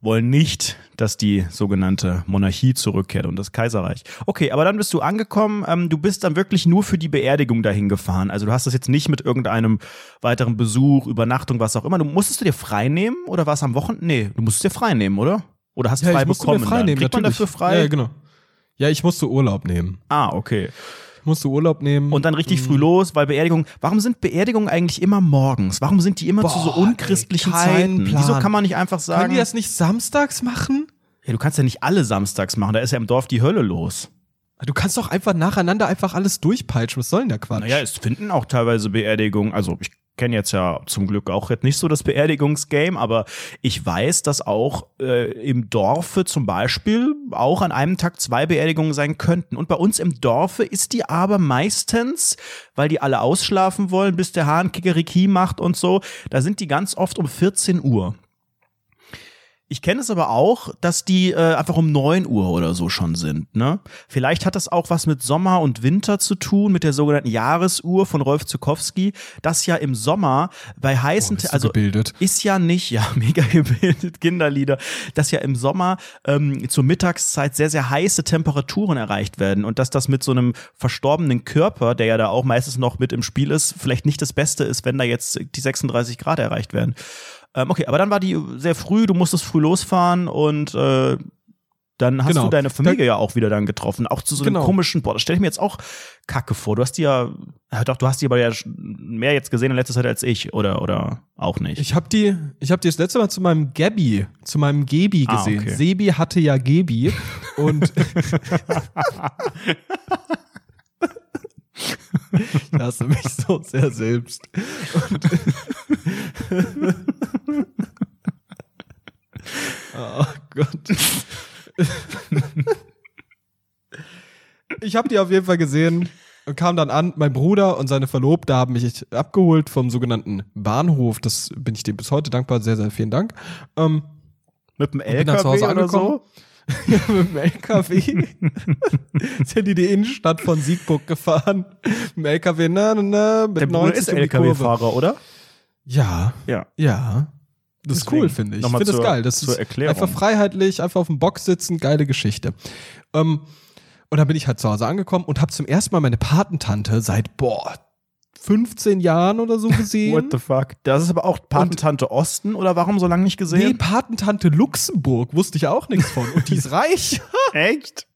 Speaker 1: wollen nicht, dass die sogenannte Monarchie zurückkehrt und das Kaiserreich. Okay, aber dann bist du angekommen. Ähm, du bist dann wirklich nur für die Beerdigung dahin gefahren. Also du hast das jetzt nicht mit irgendeinem weiteren Besuch, Übernachtung, was auch immer. Du musstest du dir frei nehmen oder war es am Wochenende? Nee, du musstest dir frei nehmen, oder? Oder hast du frei
Speaker 2: ich musste
Speaker 1: bekommen?
Speaker 2: frei nehmen,
Speaker 1: Kriegt man
Speaker 2: natürlich.
Speaker 1: dafür frei?
Speaker 2: Ja, genau. Ja, ich musste Urlaub nehmen.
Speaker 1: Ah, okay.
Speaker 2: Ich musste Urlaub nehmen.
Speaker 1: Und dann richtig
Speaker 2: Mhm.
Speaker 1: früh los, weil Beerdigung. Warum sind Beerdigungen eigentlich immer morgens? Warum sind die immer zu so
Speaker 2: Boah,
Speaker 1: unchristlichen
Speaker 2: ey,
Speaker 1: Zeiten?
Speaker 2: Plan.
Speaker 1: Wieso kann man nicht einfach
Speaker 2: Können
Speaker 1: sagen,
Speaker 2: die das nicht samstags machen?
Speaker 1: ja, du kannst ja nicht alle samstags machen, da ist ja im Dorf die Hölle los.
Speaker 2: Du kannst doch einfach nacheinander einfach alles durchpeitschen. Was soll denn der Quatsch?
Speaker 1: Naja, es finden auch teilweise Beerdigungen, also ich kenne jetzt ja zum Glück auch jetzt nicht so das Beerdigungsgame, aber ich weiß, dass auch äh, im Dorfe zum Beispiel auch an einem Tag zwei Beerdigungen sein könnten. Und bei uns im Dorfe ist die aber meistens, weil die alle ausschlafen wollen, bis der Hahn Kikeriki macht und so, da sind die ganz oft um 14 Uhr. Ich kenne es aber auch, dass die äh, einfach um 9 Uhr oder so schon sind. Ne? Vielleicht hat das auch was mit Sommer und Winter zu tun, mit der sogenannten Jahresuhr von Rolf Zukowski, das ja im Sommer bei heißen,
Speaker 2: du
Speaker 1: also
Speaker 2: gebildet.
Speaker 1: ist ja nicht, ja, mega gebildet, Kinderlieder, dass ja im Sommer ähm, zur Mittagszeit sehr, sehr heiße Temperaturen erreicht werden und dass das mit so einem verstorbenen Körper, der ja da auch meistens noch mit im Spiel ist, vielleicht nicht das Beste ist, wenn da jetzt die 36 Grad erreicht werden. Ähm, okay, aber dann war die sehr früh, du musstest früh losfahren und äh, dann hast
Speaker 2: Genau.
Speaker 1: du deine Familie
Speaker 2: Da-
Speaker 1: ja auch wieder dann getroffen, auch zu so einem
Speaker 2: Genau.
Speaker 1: komischen, boah, das stelle ich mir jetzt auch kacke vor. Du hast die ja, ja doch, du hast die aber ja mehr jetzt gesehen in letzter Zeit als ich, oder, oder auch nicht.
Speaker 2: Ich habe die, ich habe die das letzte Mal zu meinem Gabi, zu meinem Gebi
Speaker 1: Ah,
Speaker 2: gesehen.
Speaker 1: okay.
Speaker 2: Sebi hatte ja Gebi und ich hasse mich so sehr selbst. Oh Gott. Ich habe die auf jeden Fall gesehen und kam dann an. Mein Bruder und seine Verlobte haben mich abgeholt vom sogenannten Bahnhof. Das bin ich dem bis heute dankbar. Sehr, sehr vielen Dank. Ähm,
Speaker 1: Mit dem LKW oder so?
Speaker 2: Mit dem LKW sind die die Innenstadt von Siegburg gefahren. Mit dem LKW, na, na, na, mit
Speaker 1: Der Bruder
Speaker 2: 90
Speaker 1: ist
Speaker 2: um.
Speaker 1: LKW-Fahrer, oder?
Speaker 2: Ja,
Speaker 1: Ja.
Speaker 2: ja. Das ist
Speaker 1: Deswegen.
Speaker 2: cool, finde ich. Ich finde das geil. Das ist einfach freiheitlich, einfach auf dem Box sitzen, geile Geschichte. Ähm, und dann bin ich halt zu Hause angekommen und habe zum ersten Mal meine Patentante seit, boah, 15 Jahren oder so gesehen.
Speaker 1: What the fuck? Das ist aber auch Patentante Osten oder warum so lange nicht
Speaker 2: nee,
Speaker 1: gesehen?
Speaker 2: Patentante Luxemburg, wusste ich auch nichts von. Und die ist reich.
Speaker 1: Echt?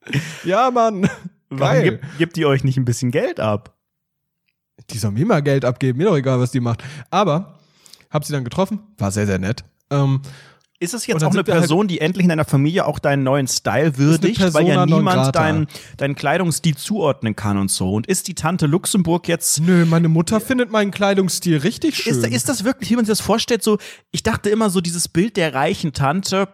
Speaker 2: ja, Mann.
Speaker 1: Warum gibt, gibt die euch nicht ein bisschen Geld ab?
Speaker 2: Die soll mir mal Geld abgeben, mir doch egal, was die macht. Aber hab sie dann getroffen, war sehr, sehr nett. Ähm,
Speaker 1: Ist es jetzt auch eine
Speaker 2: halt-
Speaker 1: Person, die endlich in deiner Familie auch deinen neuen Style würdigt, weil ja niemand deinen, deinen Kleidungsstil zuordnen kann und so? Und ist die Tante Luxemburg jetzt
Speaker 2: nö, meine Mutter findet meinen Kleidungsstil richtig schön.
Speaker 1: Ist, ist das wirklich, wie man sich das vorstellt? So, ich dachte immer so, dieses Bild der reichen Tante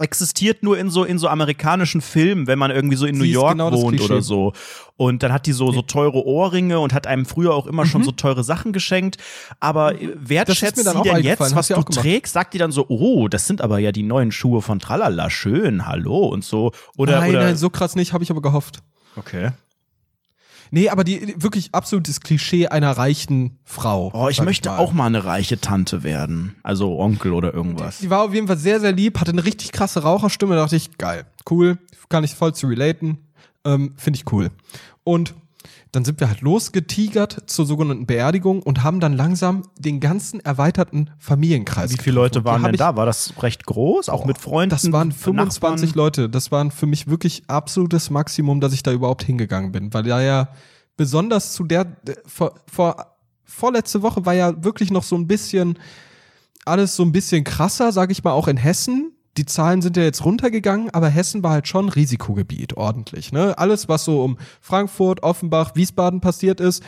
Speaker 1: existiert nur in so in so amerikanischen Filmen, wenn man irgendwie so in
Speaker 2: Sie
Speaker 1: New York
Speaker 2: genau
Speaker 1: wohnt oder so. Und dann hat die so so teure Ohrringe und hat einem früher auch immer
Speaker 2: Mhm.
Speaker 1: schon so teure Sachen geschenkt. Aber äh, wertschätzt
Speaker 2: mir dann
Speaker 1: sie denn jetzt, was
Speaker 2: du gemacht.
Speaker 1: trägst? Sagt die dann so, oh, das sind aber ja die neuen Schuhe von Tralala, schön, hallo und so. Oder
Speaker 2: nein,
Speaker 1: oder
Speaker 2: nein, so krass nicht, habe ich aber gehofft.
Speaker 1: okay.
Speaker 2: Nee, aber die wirklich absolutes Klischee einer reichen Frau.
Speaker 1: Oh, ich möchte
Speaker 2: mal.
Speaker 1: auch mal eine reiche Tante werden, also Onkel oder irgendwas.
Speaker 2: Die war auf jeden Fall sehr, sehr lieb, hatte eine richtig krasse Raucherstimme. Da dachte ich, geil, cool, kann ich voll zu relaten. Ähm, Finde ich cool. Und dann sind wir halt losgetigert zur sogenannten Beerdigung und haben dann langsam den ganzen erweiterten Familienkreis.
Speaker 1: Wie viele Leute waren denn da? War das recht groß? Auch mit Freunden?
Speaker 2: Das waren 25
Speaker 1: Nachbarn?
Speaker 2: Leute. Das waren für mich wirklich absolutes Maximum, dass ich da überhaupt hingegangen bin. Weil da ja besonders zu der, äh, vor, vor, vorletzte Woche war ja wirklich noch so ein bisschen, alles so ein bisschen krasser, sag ich mal, auch in Hessen. Die Zahlen sind ja jetzt runtergegangen, aber Hessen war halt schon Risikogebiet, ordentlich. Ne? Alles, was so um Frankfurt, Offenbach, Wiesbaden passiert ist,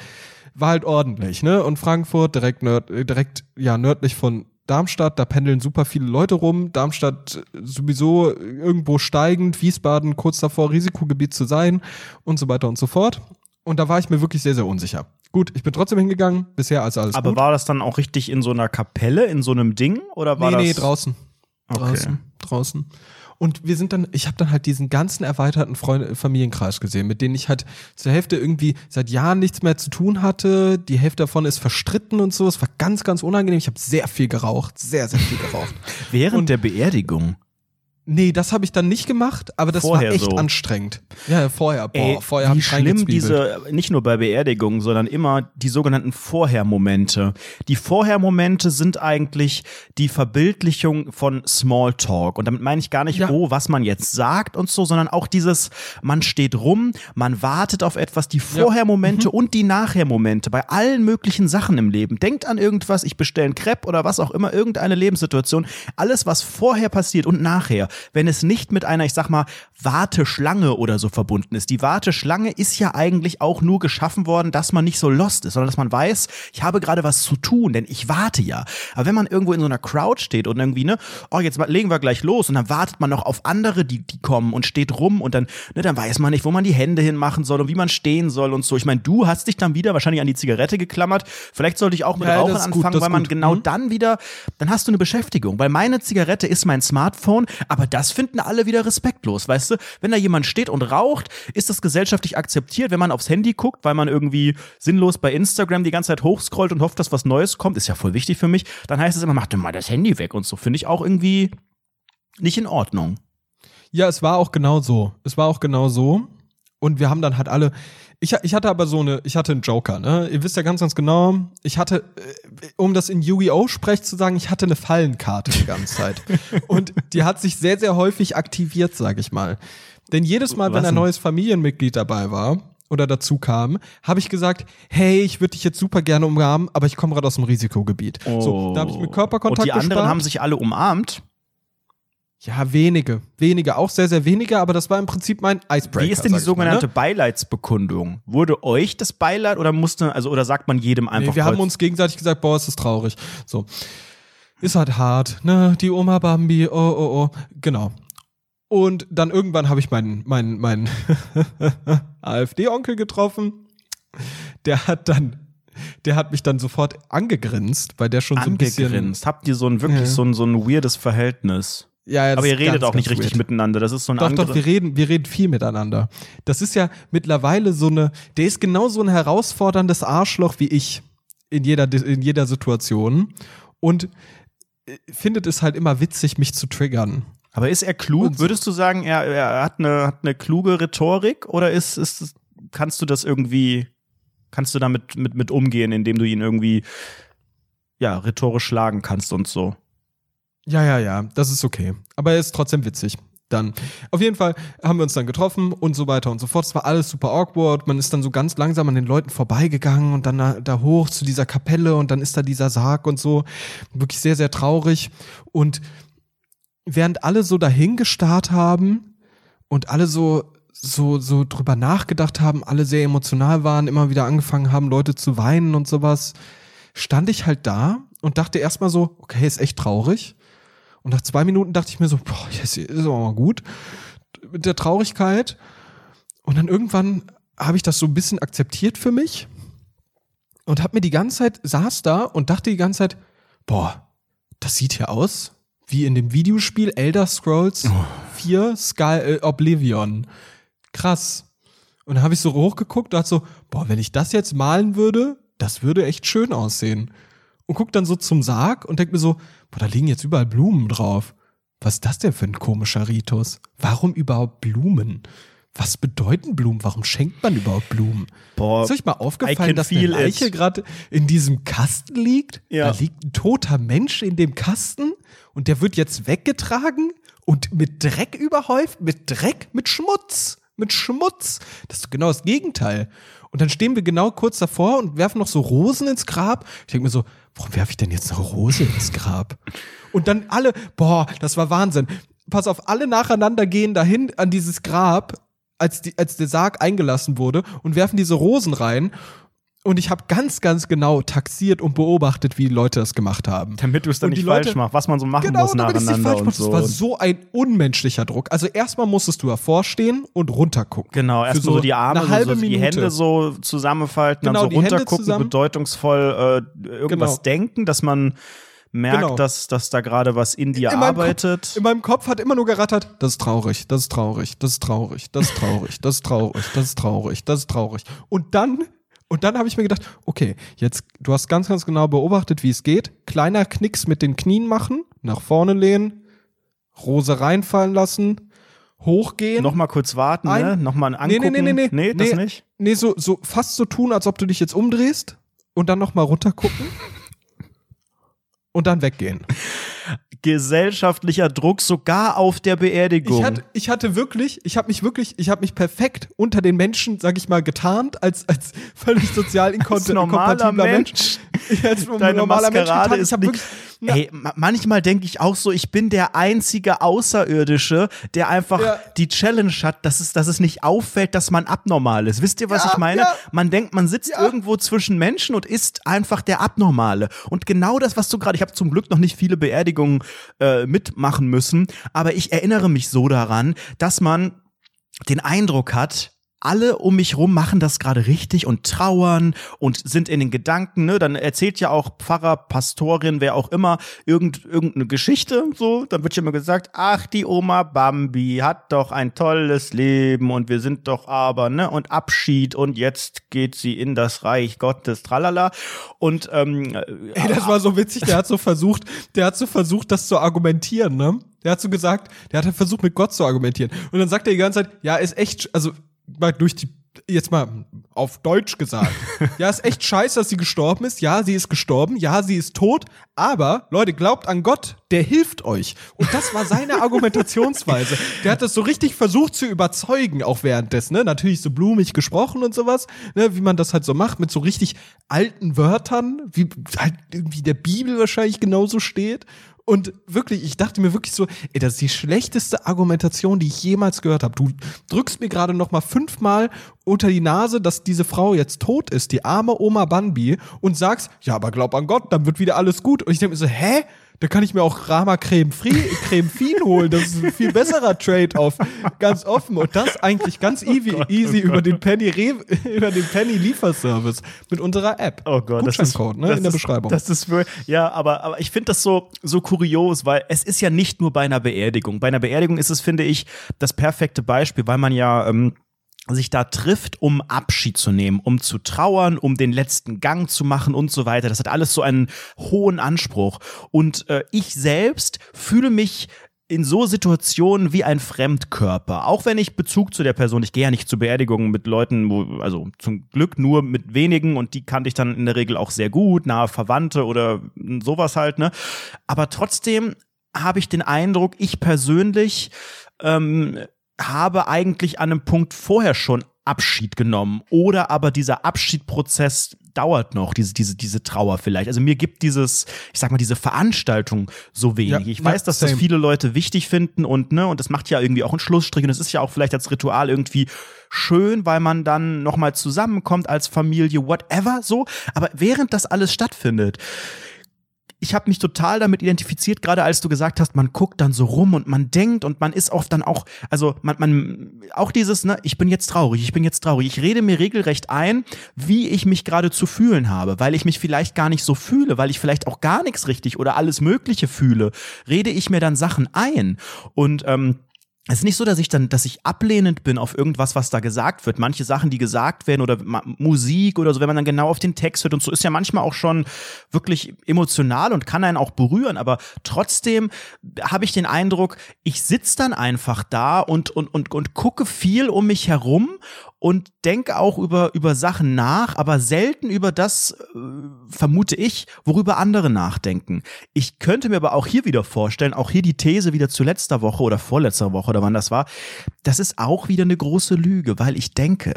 Speaker 2: war halt ordentlich. Ne? Und Frankfurt direkt, nörd, direkt ja, nördlich von Darmstadt, da pendeln super viele Leute rum. Darmstadt äh, sowieso irgendwo steigend, Wiesbaden kurz davor, Risikogebiet zu sein und so weiter und so fort. Und da war ich mir wirklich sehr, sehr unsicher. Gut, ich bin trotzdem hingegangen, bisher also alles
Speaker 1: Aber
Speaker 2: gut.
Speaker 1: war das dann auch richtig in so einer Kapelle, in so einem Ding? Oder war
Speaker 2: nee,
Speaker 1: das
Speaker 2: nee, draußen.
Speaker 1: Okay.
Speaker 2: Draußen, draußen. Und wir sind dann, ich habe dann halt diesen ganzen erweiterten Freund Familienkreis gesehen, mit denen ich halt zur Hälfte irgendwie seit Jahren nichts mehr zu tun hatte. Die Hälfte davon ist verstritten und so. Es war ganz, ganz unangenehm. Ich habe sehr viel geraucht, sehr, sehr viel geraucht.
Speaker 1: Während
Speaker 2: Und-
Speaker 1: der Beerdigung?
Speaker 2: Nee, das habe ich dann nicht gemacht, aber das
Speaker 1: Vorher
Speaker 2: war echt
Speaker 1: so.
Speaker 2: anstrengend. Ja, ja, vorher. Boah,
Speaker 1: Ey,
Speaker 2: vorher hab
Speaker 1: wie
Speaker 2: ich
Speaker 1: schlimm diese, nicht nur bei Beerdigungen, sondern immer die sogenannten Vorhermomente. Die Vorhermomente sind eigentlich die Verbildlichung von Smalltalk. Und damit meine ich gar nicht,
Speaker 2: Ja.
Speaker 1: oh, was man jetzt sagt und so, sondern auch dieses, man steht rum, man wartet auf etwas, die Vorhermomente
Speaker 2: Mhm.
Speaker 1: und die Nachhermomente bei allen möglichen Sachen im Leben. Denkt an irgendwas, ich bestelle einen Crepe oder was auch immer, irgendeine Lebenssituation. Alles, was vorher passiert und nachher, wenn es nicht mit einer, ich sag mal, Warteschlange oder so verbunden ist. Die Warteschlange ist ja eigentlich auch nur geschaffen worden, dass man nicht so lost ist, sondern dass man weiß, ich habe gerade was zu tun, denn ich warte ja. Aber wenn man irgendwo in so einer Crowd steht und irgendwie, ne, oh, jetzt legen wir gleich los und dann wartet man noch auf andere, die, die kommen und steht rum und dann, ne, dann weiß man nicht, wo man die Hände hinmachen soll und wie man stehen soll und so. Ich meine, du hast dich dann wieder wahrscheinlich an die Zigarette geklammert. Vielleicht sollte ich auch mit
Speaker 2: Ja,
Speaker 1: Rauchen
Speaker 2: gut,
Speaker 1: anfangen, weil man
Speaker 2: gut.
Speaker 1: genau
Speaker 2: Mhm.
Speaker 1: dann wieder, dann hast du eine Beschäftigung, weil meine Zigarette ist mein Smartphone, aber das finden alle wieder respektlos, weißt du? Wenn da jemand steht und raucht, ist das gesellschaftlich akzeptiert, wenn man aufs Handy guckt, weil man irgendwie sinnlos bei Instagram die ganze Zeit hochscrollt und hofft, dass was Neues kommt, ist ja voll wichtig für mich, dann heißt es immer, mach doch mal das Handy weg und so, finde ich auch irgendwie nicht in Ordnung.
Speaker 2: Ja, es war auch genau so. Es war auch genau so. Und wir haben dann halt alle. Ich, ich hatte aber so eine, ich hatte einen Joker, ne? Ihr wisst ja ganz, ganz genau, ich hatte, äh, um das in Yu-Gi-Oh! Sprech zu sagen, ich hatte eine Fallenkarte die ganze Zeit. Und die hat sich sehr, sehr häufig aktiviert, sag ich mal. Denn jedes Mal,
Speaker 1: Was
Speaker 2: wenn ein neues Familienmitglied dabei war oder dazu kam, habe ich gesagt, hey, ich würde dich jetzt super gerne umarmen, aber ich komme gerade aus dem Risikogebiet. So, da habe ich mit Körperkontakt
Speaker 1: Und die anderen
Speaker 2: gespart.
Speaker 1: haben sich alle umarmt.
Speaker 2: Ja, wenige. Wenige, auch sehr, sehr wenige, aber das war im Prinzip mein Icebreaker.
Speaker 1: Wie ist denn die
Speaker 2: ich mal,
Speaker 1: sogenannte
Speaker 2: ne?
Speaker 1: Beileidsbekundung? Wurde euch das Beileid oder musste, also oder sagt man jedem einfach
Speaker 2: Nee, wir haben uns gegenseitig gesagt, boah, ist das traurig. So. Ist halt hart, ne? Die Oma Bambi, oh, oh, oh. Genau. Und dann irgendwann habe ich meinen, meinen, meinen AfD-Onkel getroffen. Der hat dann, der hat mich dann sofort angegrinst, weil der schon so ein bisschen.
Speaker 1: angegrinst. Habt ihr so ein wirklich
Speaker 2: Ja.
Speaker 1: so, ein, so ein weirdes Verhältnis?
Speaker 2: Ja, ja,
Speaker 1: Aber ihr redet
Speaker 2: ganz,
Speaker 1: auch nicht richtig
Speaker 2: weird.
Speaker 1: miteinander. Das ist so ein
Speaker 2: Doch, doch, wir reden, wir reden viel miteinander. Das ist ja mittlerweile so eine, der ist genau so ein herausforderndes Arschloch wie ich in jeder, in jeder Situation und äh, findet es halt immer witzig, mich zu triggern.
Speaker 1: Aber ist er klug?
Speaker 2: So.
Speaker 1: Würdest du sagen, er, er hat, eine, hat eine kluge Rhetorik oder ist, ist kannst du das irgendwie, kannst du damit mit, mit umgehen, indem du ihn irgendwie ja, rhetorisch schlagen kannst und so?
Speaker 2: Ja, ja, ja, das ist okay. Aber er ist trotzdem witzig. dann. Auf jeden Fall haben wir uns dann getroffen und so weiter und so fort. Es war alles super awkward. Man ist dann so ganz langsam an den Leuten vorbeigegangen und dann da, da hoch zu dieser Kapelle und dann ist da dieser Sarg und so. Wirklich sehr, sehr traurig. Und während alle so dahingestarrt haben und alle so so so drüber nachgedacht haben, alle sehr emotional waren, immer wieder angefangen haben, Leute zu weinen und sowas, stand ich halt da und dachte erstmal so, okay, ist echt traurig. Und nach zwei Minuten dachte ich mir so, boah, jetzt ist aber mal gut mit der Traurigkeit. Und dann irgendwann habe ich das so ein bisschen akzeptiert für mich und habe mir die ganze Zeit saß da und dachte die ganze Zeit, boah, das sieht hier aus wie in dem Videospiel Elder Scrolls 4 Sky äh, Oblivion. Krass. Und dann habe ich so hochgeguckt und dachte so, boah, wenn ich das jetzt malen würde, das würde echt schön aussehen. Und guck dann so zum Sarg und denk mir so, boah, da liegen jetzt überall Blumen drauf. Was ist das denn für ein komischer Ritus? Warum überhaupt Blumen? Was bedeuten Blumen? Warum schenkt man überhaupt Blumen?
Speaker 1: Boah,
Speaker 2: ist euch mal aufgefallen, dass
Speaker 1: feel
Speaker 2: Leiche gerade in diesem Kasten liegt?
Speaker 1: Ja.
Speaker 2: Da liegt ein toter Mensch in dem Kasten und der wird jetzt weggetragen und mit Dreck überhäuft, mit Dreck, mit Schmutz, mit Schmutz. Das ist genau das Gegenteil. Und dann stehen wir genau kurz davor und werfen noch so Rosen ins Grab. Ich denke mir so, warum werfe ich denn jetzt eine Rose ins Grab? Und dann alle, boah, das war Wahnsinn. Pass auf, alle nacheinander gehen dahin an dieses Grab, als, die, als der Sarg eingelassen wurde und werfen diese Rosen rein. Und ich habe ganz, ganz genau taxiert und beobachtet, wie die Leute das gemacht haben.
Speaker 1: Damit du es dann nicht
Speaker 2: Leute-
Speaker 1: falsch machst, was man so machen
Speaker 2: Genau,
Speaker 1: muss
Speaker 2: damit es nicht
Speaker 1: nacheinander
Speaker 2: falsch
Speaker 1: und so.
Speaker 2: Das war so ein unmenschlicher Druck. Also erstmal musstest du hervorstehen und runtergucken.
Speaker 1: Genau, erstmal so, die Arme,
Speaker 2: eine
Speaker 1: so,
Speaker 2: halbe
Speaker 1: so die. Hände so zusammenfalten,
Speaker 2: Genau,
Speaker 1: dann so runtergucken, bedeutungsvoll äh, irgendwas
Speaker 2: Genau.
Speaker 1: denken, dass man merkt,
Speaker 2: Genau.
Speaker 1: dass, dass da gerade was in dir
Speaker 2: in
Speaker 1: arbeitet.
Speaker 2: Kopf, in meinem Kopf hat immer nur gerattert, das ist traurig, das ist traurig, das ist traurig, das ist traurig, das ist traurig, das ist traurig, das ist traurig. Und dann, und dann habe ich mir gedacht, okay, jetzt, du hast ganz, ganz genau beobachtet, wie es geht. Kleiner Knicks mit den Knien machen, nach vorne lehnen, Rose reinfallen lassen, hochgehen.
Speaker 1: Nochmal kurz warten,
Speaker 2: Ein-
Speaker 1: ne? Nochmal
Speaker 2: nee,
Speaker 1: angucken.
Speaker 2: nee, nee, nee,
Speaker 1: Nee, das nicht?
Speaker 2: Nee, so, so fast so tun, als ob du dich jetzt umdrehst und dann nochmal runtergucken. und dann weggehen.
Speaker 1: Gesellschaftlicher Druck sogar auf der Beerdigung.
Speaker 2: Ich hatte, ich hatte wirklich, ich habe mich wirklich, ich habe mich perfekt unter den Menschen, sag ich mal, getarnt, als, als völlig sozial inkompatibler
Speaker 1: Mensch.
Speaker 2: Mensch. Als
Speaker 1: Deine
Speaker 2: normaler Mensch
Speaker 1: Maskerade
Speaker 2: getarnt.
Speaker 1: ist
Speaker 2: Ich hab
Speaker 1: nicht,
Speaker 2: wirklich, na,
Speaker 1: Ey, ma manchmal denke ich auch so, ich bin der einzige Außerirdische, der einfach
Speaker 2: Ja.
Speaker 1: die Challenge hat, dass es, dass es nicht auffällt, dass man abnormal ist. Wisst ihr, was
Speaker 2: Ja,
Speaker 1: ich meine?
Speaker 2: ja.
Speaker 1: Man denkt, man sitzt irgendwo zwischen Menschen und ist einfach der Abnormale. Und genau das, was du gerade, ich habe zum Glück noch nicht viele Beerdigungen äh, mitmachen müssen, aber ich erinnere mich so daran, dass man den Eindruck hat, alle um mich rum machen das gerade richtig und trauern und sind in den Gedanken, ne? Dann erzählt ja auch Pfarrer, Pastorin, wer auch immer, irgend, irgendeine Geschichte, so. Dann wird ja immer gesagt, ach, die Oma Bambi hat doch ein tolles Leben und wir sind doch aber, ne? Und Abschied und jetzt geht sie in das Reich Gottes, tralala. Und, ähm,
Speaker 2: ey, das war so witzig, der hat so versucht, der hat so versucht, das zu argumentieren, ne? Der hat so gesagt, der hat versucht, mit Gott zu argumentieren. Und dann sagt er die ganze Zeit, ja, ist echt, also mal durch die, jetzt mal auf Deutsch gesagt, ja, ist echt scheiße, dass sie gestorben ist. Ja, sie ist gestorben. Ja, sie ist tot. Aber, Leute, glaubt an Gott, der hilft euch. Und das war seine Argumentationsweise. Der hat das so richtig versucht zu überzeugen, auch währenddessen, ne? Natürlich so blumig gesprochen und sowas, ne? Wie man das halt so macht, mit so richtig alten Wörtern, wie halt irgendwie der Bibel wahrscheinlich genauso steht. Und wirklich, ich dachte mir wirklich so, ey, das ist die schlechteste Argumentation, die ich jemals gehört habe. Du drückst mir gerade noch mal fünfmal unter die Nase, dass diese Frau jetzt tot ist, die arme Oma Banbi, und sagst, ja, aber glaub an Gott, dann wird wieder alles gut. Und ich denke mir so, hä? Da kann ich mir auch Rama Creme Free, Creme Fin holen. Das ist ein viel besserer Trade-off. Ganz offen. Und das eigentlich ganz easy, easy über den Penny Re über den Penny Lieferservice mit unserer App.
Speaker 1: Oh Gott, das ist,
Speaker 2: ne,
Speaker 1: das
Speaker 2: in der
Speaker 1: ist,
Speaker 2: Beschreibung.
Speaker 1: Das ist wirklich, ja, aber, aber ich finde das so, so kurios, weil es ist ja nicht nur bei einer Beerdigung. Bei einer Beerdigung ist es, finde ich, das perfekte Beispiel, weil man ja, ähm, sich da trifft, um Abschied zu nehmen, um zu trauern, um den letzten Gang zu machen und so weiter. Das hat alles so einen hohen Anspruch. Und äh, ich selbst fühle mich in so Situationen wie ein Fremdkörper. Auch wenn ich Bezug zu der Person, ich gehe ja nicht zu Beerdigungen mit Leuten, wo, also zum Glück nur mit wenigen und die kannte ich dann in der Regel auch sehr gut, nahe Verwandte oder sowas halt, ne? Aber trotzdem habe ich den Eindruck, ich persönlich ähm, habe eigentlich an einem Punkt vorher schon Abschied genommen oder aber dieser Abschiedprozess dauert noch, diese, diese, diese Trauer vielleicht. Also mir gibt dieses, ich sag mal, diese Veranstaltung so wenig. Ja, ich weiß, dass same. das viele Leute wichtig finden und, ne, und das macht ja irgendwie auch einen Schlussstrich und es ist ja auch vielleicht als Ritual irgendwie schön, weil man dann nochmal zusammenkommt als Familie, whatever, so. Aber während das alles stattfindet, ich habe mich total damit identifiziert, gerade als du gesagt hast, man guckt dann so rum und man denkt und man ist oft dann auch, also man, man auch dieses, ne, ich bin jetzt traurig, ich bin jetzt traurig. Ich rede mir regelrecht ein, wie ich mich gerade zu fühlen habe, weil ich mich vielleicht gar nicht so fühle, weil ich vielleicht auch gar nichts richtig oder alles Mögliche fühle, rede ich mir dann Sachen ein. Und ähm, es ist nicht so, dass ich dann, dass ich ablehnend bin auf irgendwas, was da gesagt wird. Manche Sachen, die gesagt werden oder Musik oder so, wenn man dann genau auf den Text hört und so, ist ja manchmal auch schon wirklich emotional und kann einen auch berühren. Aber trotzdem habe ich den Eindruck, ich sitze dann einfach da und, und, und, und gucke viel um mich herum und denke auch über, über Sachen nach, aber selten über das, äh, vermute ich, worüber andere nachdenken. Ich könnte mir aber auch hier wieder vorstellen, auch hier die These wieder zu letzter Woche oder vorletzter Woche oder wann das war, das ist auch wieder eine große Lüge, weil ich denke,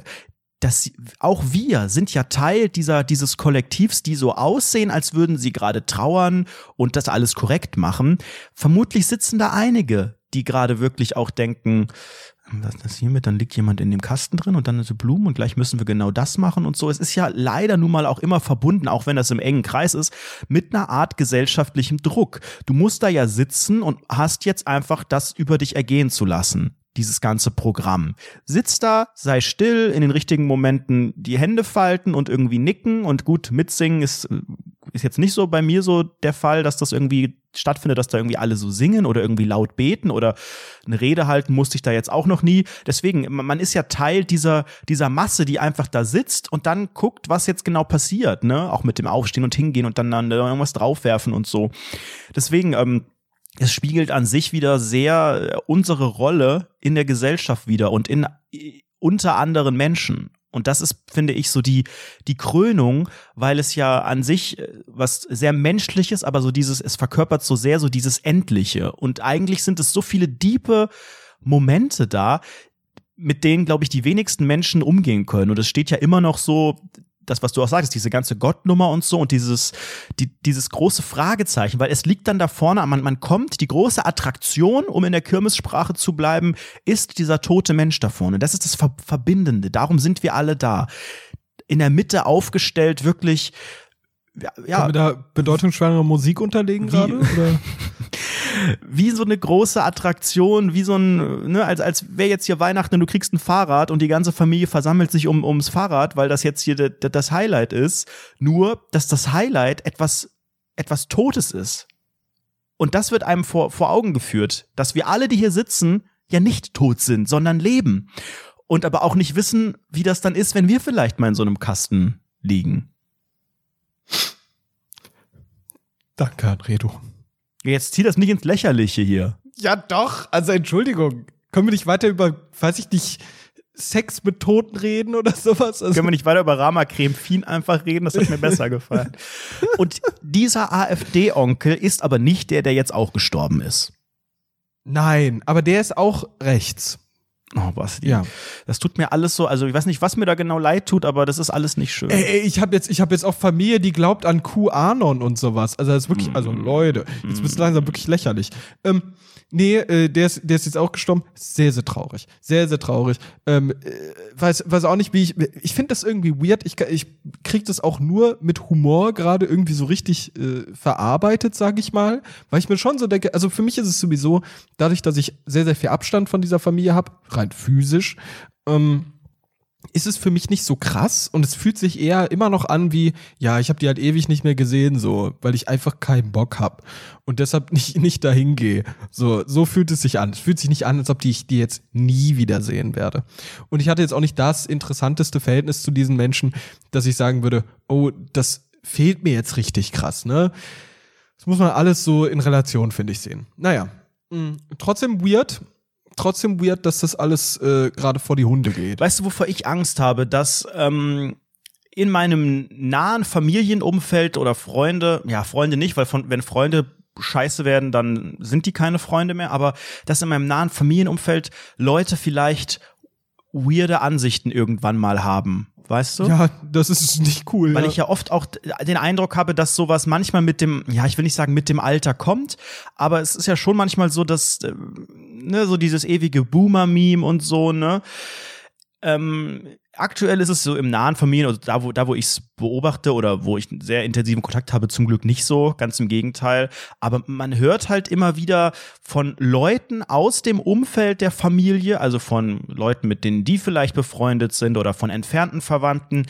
Speaker 1: dass auch wir sind ja Teil dieser, dieses Kollektivs, die so aussehen, als würden sie gerade trauern und das alles korrekt machen. Vermutlich sitzen da einige, die gerade wirklich auch denken, was ist das hiermit? Dann liegt jemand in dem Kasten drin und dann so Blumen und gleich müssen wir genau das machen und so. Es ist ja leider nun mal auch immer verbunden, auch wenn das im engen Kreis ist, mit einer Art gesellschaftlichem Druck. Du musst da ja sitzen und hast jetzt einfach das über dich ergehen zu lassen dieses ganze Programm. Sitz da, sei still, in den richtigen Momenten die Hände falten und irgendwie nicken und gut mitsingen ist ist jetzt nicht so bei mir so der Fall, dass das irgendwie stattfindet, dass da irgendwie alle so singen oder irgendwie laut beten oder eine Rede halten musste ich da jetzt auch noch nie. Deswegen, man ist ja Teil dieser, dieser Masse, die einfach da sitzt und dann guckt, was jetzt genau passiert, ne? Auch mit dem Aufstehen und hingehen und dann, dann irgendwas draufwerfen und so. Deswegen, ähm, es spiegelt an sich wieder sehr äh, unsere Rolle in der Gesellschaft wieder und in äh, unter anderen Menschen. Und das ist, finde ich, so die, die Krönung, weil es ja an sich äh, was sehr Menschliches, aber so dieses, es verkörpert so sehr so dieses Endliche. Und eigentlich sind es so viele diepe Momente da, mit denen, glaube ich, die wenigsten Menschen umgehen können. Und es steht ja immer noch so, das, was du auch sagst, diese ganze Gottnummer und so und dieses, die, dieses große Fragezeichen, weil es liegt dann da vorne, man, man kommt, die große Attraktion, um in der Kirmessprache zu bleiben, ist dieser tote Mensch da vorne. Das ist das Verbindende. Darum sind wir alle da. In der Mitte aufgestellt, wirklich
Speaker 2: ja, ja. Können wir da bedeutungsschwangere Musik unterlegen gerade?
Speaker 1: wie so eine große Attraktion, wie so ein, ne, als, als wäre jetzt hier Weihnachten und du kriegst ein Fahrrad und die ganze Familie versammelt sich um, ums Fahrrad, weil das jetzt hier das Highlight ist. Nur, dass das Highlight etwas, etwas Totes ist. Und das wird einem vor, vor Augen geführt, dass wir alle, die hier sitzen, ja nicht tot sind, sondern leben. Und aber auch nicht wissen, wie das dann ist, wenn wir vielleicht mal in so einem Kasten liegen.
Speaker 2: Danke, Anredo.
Speaker 1: Jetzt zieh das nicht ins Lächerliche hier.
Speaker 2: Ja, doch. Also, Entschuldigung. Können wir nicht weiter über, weiß ich nicht, Sex mit Toten reden oder sowas?
Speaker 1: Also Können wir nicht weiter über Rama Creme Fin einfach reden? Das hat mir besser gefallen. Und dieser AfD-Onkel ist aber nicht der, der jetzt auch gestorben ist.
Speaker 2: Nein, aber der ist auch rechts.
Speaker 1: Oh, was? Ja. Das tut mir alles so, also ich weiß nicht, was mir da genau leid tut, aber das ist alles nicht schön.
Speaker 2: Ey, ey ich habe jetzt, ich habe jetzt auch Familie, die glaubt an QAnon und sowas. Also das ist wirklich, also mm. Leute, jetzt wird es langsam wirklich lächerlich. Ähm, Nee, äh, der, ist, der ist jetzt auch gestorben. Sehr, sehr traurig. Sehr, sehr traurig. Ähm, äh, weiß, weiß auch nicht, wie ich. Ich finde das irgendwie weird. Ich, ich krieg das auch nur mit Humor gerade irgendwie so richtig äh, verarbeitet, sage ich mal. Weil ich mir schon so denke, also für mich ist es sowieso, dadurch, dass ich sehr, sehr viel Abstand von dieser Familie habe, rein physisch, ähm, ist es für mich nicht so krass und es fühlt sich eher immer noch an wie, ja, ich habe die halt ewig nicht mehr gesehen, so, weil ich einfach keinen Bock hab und deshalb nicht, nicht dahin gehe. So, so fühlt es sich an. Es fühlt sich nicht an, als ob die ich die jetzt nie wiedersehen werde. Und ich hatte jetzt auch nicht das interessanteste Verhältnis zu diesen Menschen, dass ich sagen würde, oh, das fehlt mir jetzt richtig krass, ne? Das muss man alles so in Relation, finde ich, sehen. Naja, mh, trotzdem weird trotzdem weird, dass das alles äh, gerade vor die Hunde geht.
Speaker 1: Weißt du, wovor ich Angst habe? Dass ähm, in meinem nahen Familienumfeld oder Freunde, ja, Freunde nicht, weil von, wenn Freunde scheiße werden, dann sind die keine Freunde mehr. Aber dass in meinem nahen Familienumfeld Leute vielleicht weirde Ansichten irgendwann mal haben. Weißt du?
Speaker 2: Ja, das ist nicht cool.
Speaker 1: Weil
Speaker 2: ja.
Speaker 1: ich ja oft auch den Eindruck habe, dass sowas manchmal mit dem, ja, ich will nicht sagen mit dem Alter kommt, aber es ist ja schon manchmal so, dass, äh, ne, so dieses ewige Boomer-Meme und so, ne, ähm, aktuell ist es so im nahen Familien, also da, wo, da, wo ich es beobachte oder wo ich sehr intensiven Kontakt habe, zum Glück nicht so, ganz im Gegenteil. Aber man hört halt immer wieder von Leuten aus dem Umfeld der Familie, also von Leuten, mit denen die vielleicht befreundet sind oder von entfernten Verwandten,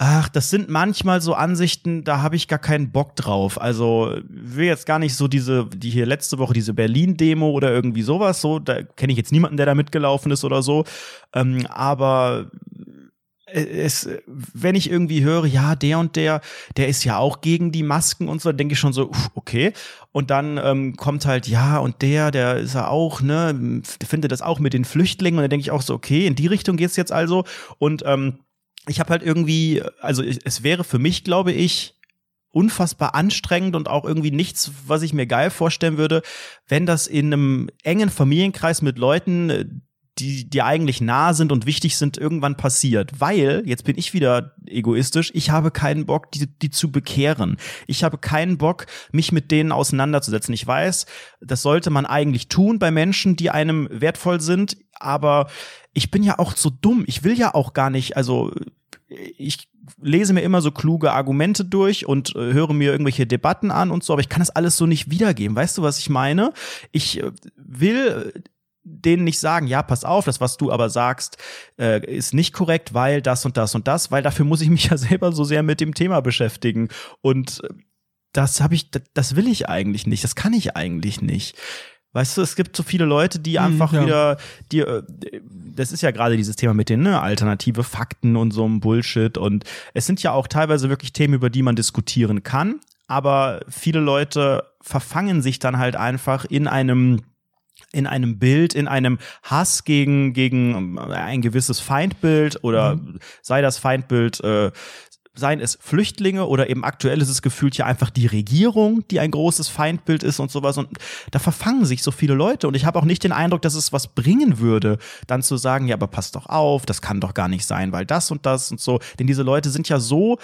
Speaker 1: Ach, das sind manchmal so Ansichten, da habe ich gar keinen Bock drauf. Also will jetzt gar nicht so diese, die hier letzte Woche diese Berlin-Demo oder irgendwie sowas. So, da kenne ich jetzt niemanden, der da mitgelaufen ist oder so. Ähm, aber es, wenn ich irgendwie höre, ja, der und der, der ist ja auch gegen die Masken und so, denke ich schon so, okay. Und dann ähm, kommt halt, ja, und der, der ist ja auch, ne, findet das auch mit den Flüchtlingen. Und dann denke ich auch so, okay, in die Richtung geht's jetzt also. Und ähm, ich habe halt irgendwie, also es wäre für mich, glaube ich, unfassbar anstrengend und auch irgendwie nichts, was ich mir geil vorstellen würde, wenn das in einem engen Familienkreis mit Leuten, die dir eigentlich nah sind und wichtig sind, irgendwann passiert. Weil, jetzt bin ich wieder egoistisch, ich habe keinen Bock, die, die zu bekehren. Ich habe keinen Bock, mich mit denen auseinanderzusetzen. Ich weiß, das sollte man eigentlich tun bei Menschen, die einem wertvoll sind, aber ich bin ja auch so dumm. Ich will ja auch gar nicht, also ich lese mir immer so kluge Argumente durch und äh, höre mir irgendwelche Debatten an und so, aber ich kann das alles so nicht wiedergeben. Weißt du, was ich meine? Ich äh, will denen nicht sagen, ja, pass auf, das, was du aber sagst, äh, ist nicht korrekt, weil das und das und das, weil dafür muss ich mich ja selber so sehr mit dem Thema beschäftigen. Und äh, das habe ich, das will ich eigentlich nicht, das kann ich eigentlich nicht. Weißt du, es gibt so viele Leute, die hm, einfach ja. wieder, die, äh, das ist ja gerade dieses Thema mit den ne, alternative Fakten und so einem Bullshit. Und es sind ja auch teilweise wirklich Themen, über die man diskutieren kann. Aber viele Leute verfangen sich dann halt einfach in einem in einem Bild, in einem Hass gegen, gegen ein gewisses Feindbild oder mhm. sei das Feindbild äh, seien es Flüchtlinge oder eben aktuell ist es gefühlt ja einfach die Regierung, die ein großes Feindbild ist und sowas. Und da verfangen sich so viele Leute. Und ich habe auch nicht den Eindruck, dass es was bringen würde, dann zu sagen, ja, aber passt doch auf, das kann doch gar nicht sein, weil das und das und so. Denn diese Leute sind ja so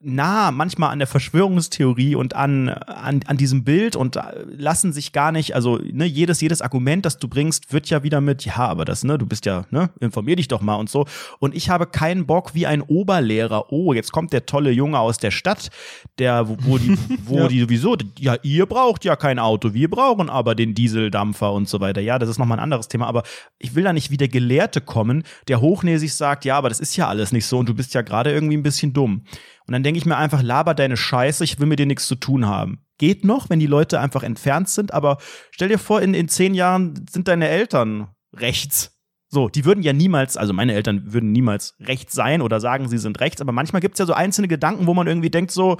Speaker 1: nah manchmal an der Verschwörungstheorie und an, an, an diesem Bild und lassen sich gar nicht, also ne, jedes, jedes Argument, das du bringst, wird ja wieder mit, ja, aber das, ne, du bist ja, ne, informier dich doch mal und so. Und ich habe keinen Bock wie ein Oberlehrer, oh, jetzt kommt der tolle Junge aus der Stadt, der, wo, wo die, wo ja. die sowieso, ja, ihr braucht ja kein Auto, wir brauchen aber den Dieseldampfer und so weiter. Ja, das ist nochmal ein anderes Thema, aber ich will da nicht wie der Gelehrte kommen, der hochnäsig sagt, ja, aber das ist ja alles nicht so und du bist ja gerade irgendwie ein bisschen dumm. Und dann denke ich mir einfach, laber deine Scheiße, ich will mit dir nichts zu tun haben. Geht noch, wenn die Leute einfach entfernt sind, aber stell dir vor, in, in zehn Jahren sind deine Eltern rechts. So, die würden ja niemals, also meine Eltern würden niemals rechts sein oder sagen, sie sind rechts, aber manchmal gibt es ja so einzelne Gedanken, wo man irgendwie denkt, so.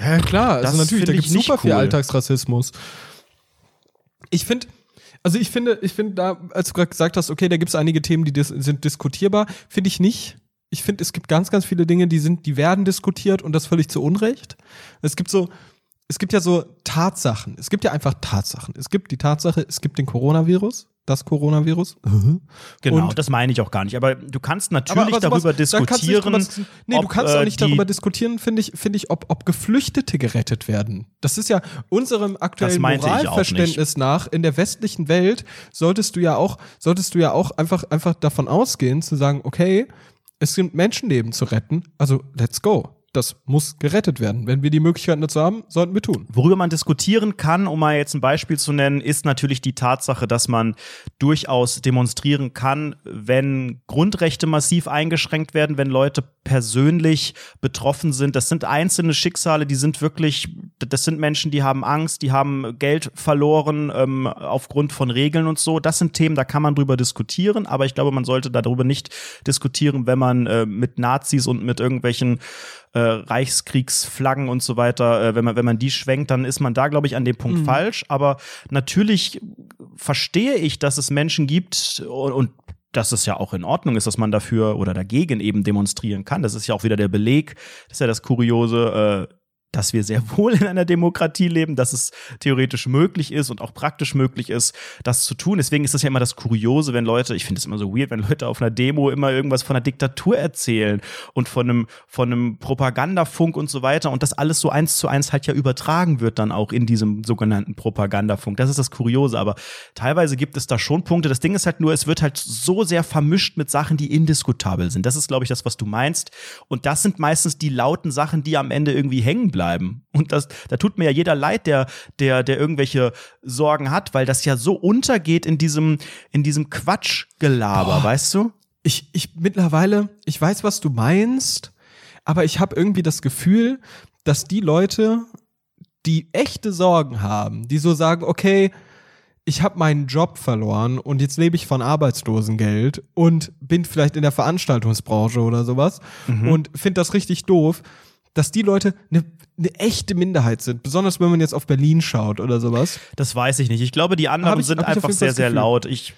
Speaker 2: Ja, klar, also natürlich, da gibt es super cool. viel Alltagsrassismus. Ich finde, also ich finde, ich finde da, als du gerade gesagt hast, okay, da gibt es einige Themen, die dis sind diskutierbar, finde ich nicht ich finde, es gibt ganz, ganz viele Dinge, die sind, die werden diskutiert und das völlig zu Unrecht. Es gibt so, es gibt ja so Tatsachen. Es gibt ja einfach Tatsachen. Es gibt die Tatsache, es gibt den Coronavirus, das Coronavirus.
Speaker 1: Genau, und das meine ich auch gar nicht. Aber du kannst natürlich aber, aber darüber sowas, diskutieren.
Speaker 2: Kannst du nee, ob, du kannst auch nicht äh, darüber diskutieren, finde ich, finde ich, ob, ob Geflüchtete gerettet werden. Das ist ja unserem aktuellen Moralverständnis nach in der westlichen Welt solltest du ja auch, solltest du ja auch einfach, einfach davon ausgehen, zu sagen, okay, es sind Menschenleben zu retten, also let's go das muss gerettet werden. Wenn wir die Möglichkeit dazu haben, sollten wir tun.
Speaker 1: Worüber man diskutieren kann, um mal jetzt ein Beispiel zu nennen, ist natürlich die Tatsache, dass man durchaus demonstrieren kann, wenn Grundrechte massiv eingeschränkt werden, wenn Leute persönlich betroffen sind. Das sind einzelne Schicksale, die sind wirklich, das sind Menschen, die haben Angst, die haben Geld verloren ähm, aufgrund von Regeln und so. Das sind Themen, da kann man drüber diskutieren, aber ich glaube, man sollte darüber nicht diskutieren, wenn man äh, mit Nazis und mit irgendwelchen äh, Reichskriegsflaggen und so weiter, äh, wenn man wenn man die schwenkt, dann ist man da glaube ich an dem Punkt mhm. falsch. Aber natürlich verstehe ich, dass es Menschen gibt und, und dass es ja auch in Ordnung ist, dass man dafür oder dagegen eben demonstrieren kann. Das ist ja auch wieder der Beleg, das ist ja das Kuriose, äh, dass wir sehr wohl in einer Demokratie leben, dass es theoretisch möglich ist und auch praktisch möglich ist, das zu tun. Deswegen ist das ja immer das Kuriose, wenn Leute, ich finde es immer so weird, wenn Leute auf einer Demo immer irgendwas von einer Diktatur erzählen und von einem, von einem Propagandafunk und so weiter und das alles so eins zu eins halt ja übertragen wird dann auch in diesem sogenannten Propagandafunk. Das ist das Kuriose, aber teilweise gibt es da schon Punkte. Das Ding ist halt nur, es wird halt so sehr vermischt mit Sachen, die indiskutabel sind. Das ist, glaube ich, das, was du meinst. Und das sind meistens die lauten Sachen, die am Ende irgendwie hängen bleiben bleiben. Und das, da tut mir ja jeder leid, der, der, der irgendwelche Sorgen hat, weil das ja so untergeht in diesem, in diesem Quatschgelaber, Boah. weißt du?
Speaker 2: Ich, ich mittlerweile, ich weiß, was du meinst, aber ich habe irgendwie das Gefühl, dass die Leute, die echte Sorgen haben, die so sagen, okay, ich habe meinen Job verloren und jetzt lebe ich von Arbeitslosengeld und bin vielleicht in der Veranstaltungsbranche oder sowas mhm. und finde das richtig doof, dass die Leute eine eine echte Minderheit sind, besonders wenn man jetzt auf Berlin schaut oder sowas.
Speaker 1: Das weiß ich nicht. Ich glaube, die anderen ich, sind einfach sehr, sehr laut. Ich,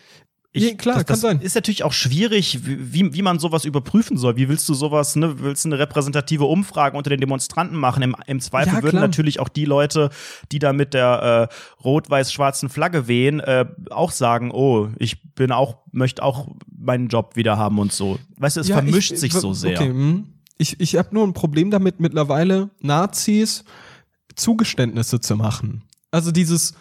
Speaker 1: ich,
Speaker 2: ja, klar,
Speaker 1: das,
Speaker 2: kann sein.
Speaker 1: Ist natürlich auch schwierig, wie, wie man sowas überprüfen soll. Wie willst du sowas, ne, willst du eine repräsentative Umfrage unter den Demonstranten machen? Im, im Zweifel ja, würden natürlich auch die Leute, die da mit der äh, rot-weiß-schwarzen Flagge wehen, äh, auch sagen, oh, ich bin auch, möchte auch meinen Job wieder haben und so. Weißt du, es ja, vermischt ich, sich so sehr. Okay,
Speaker 2: hm ich, ich habe nur ein Problem damit, mittlerweile Nazis Zugeständnisse zu machen. Also dieses,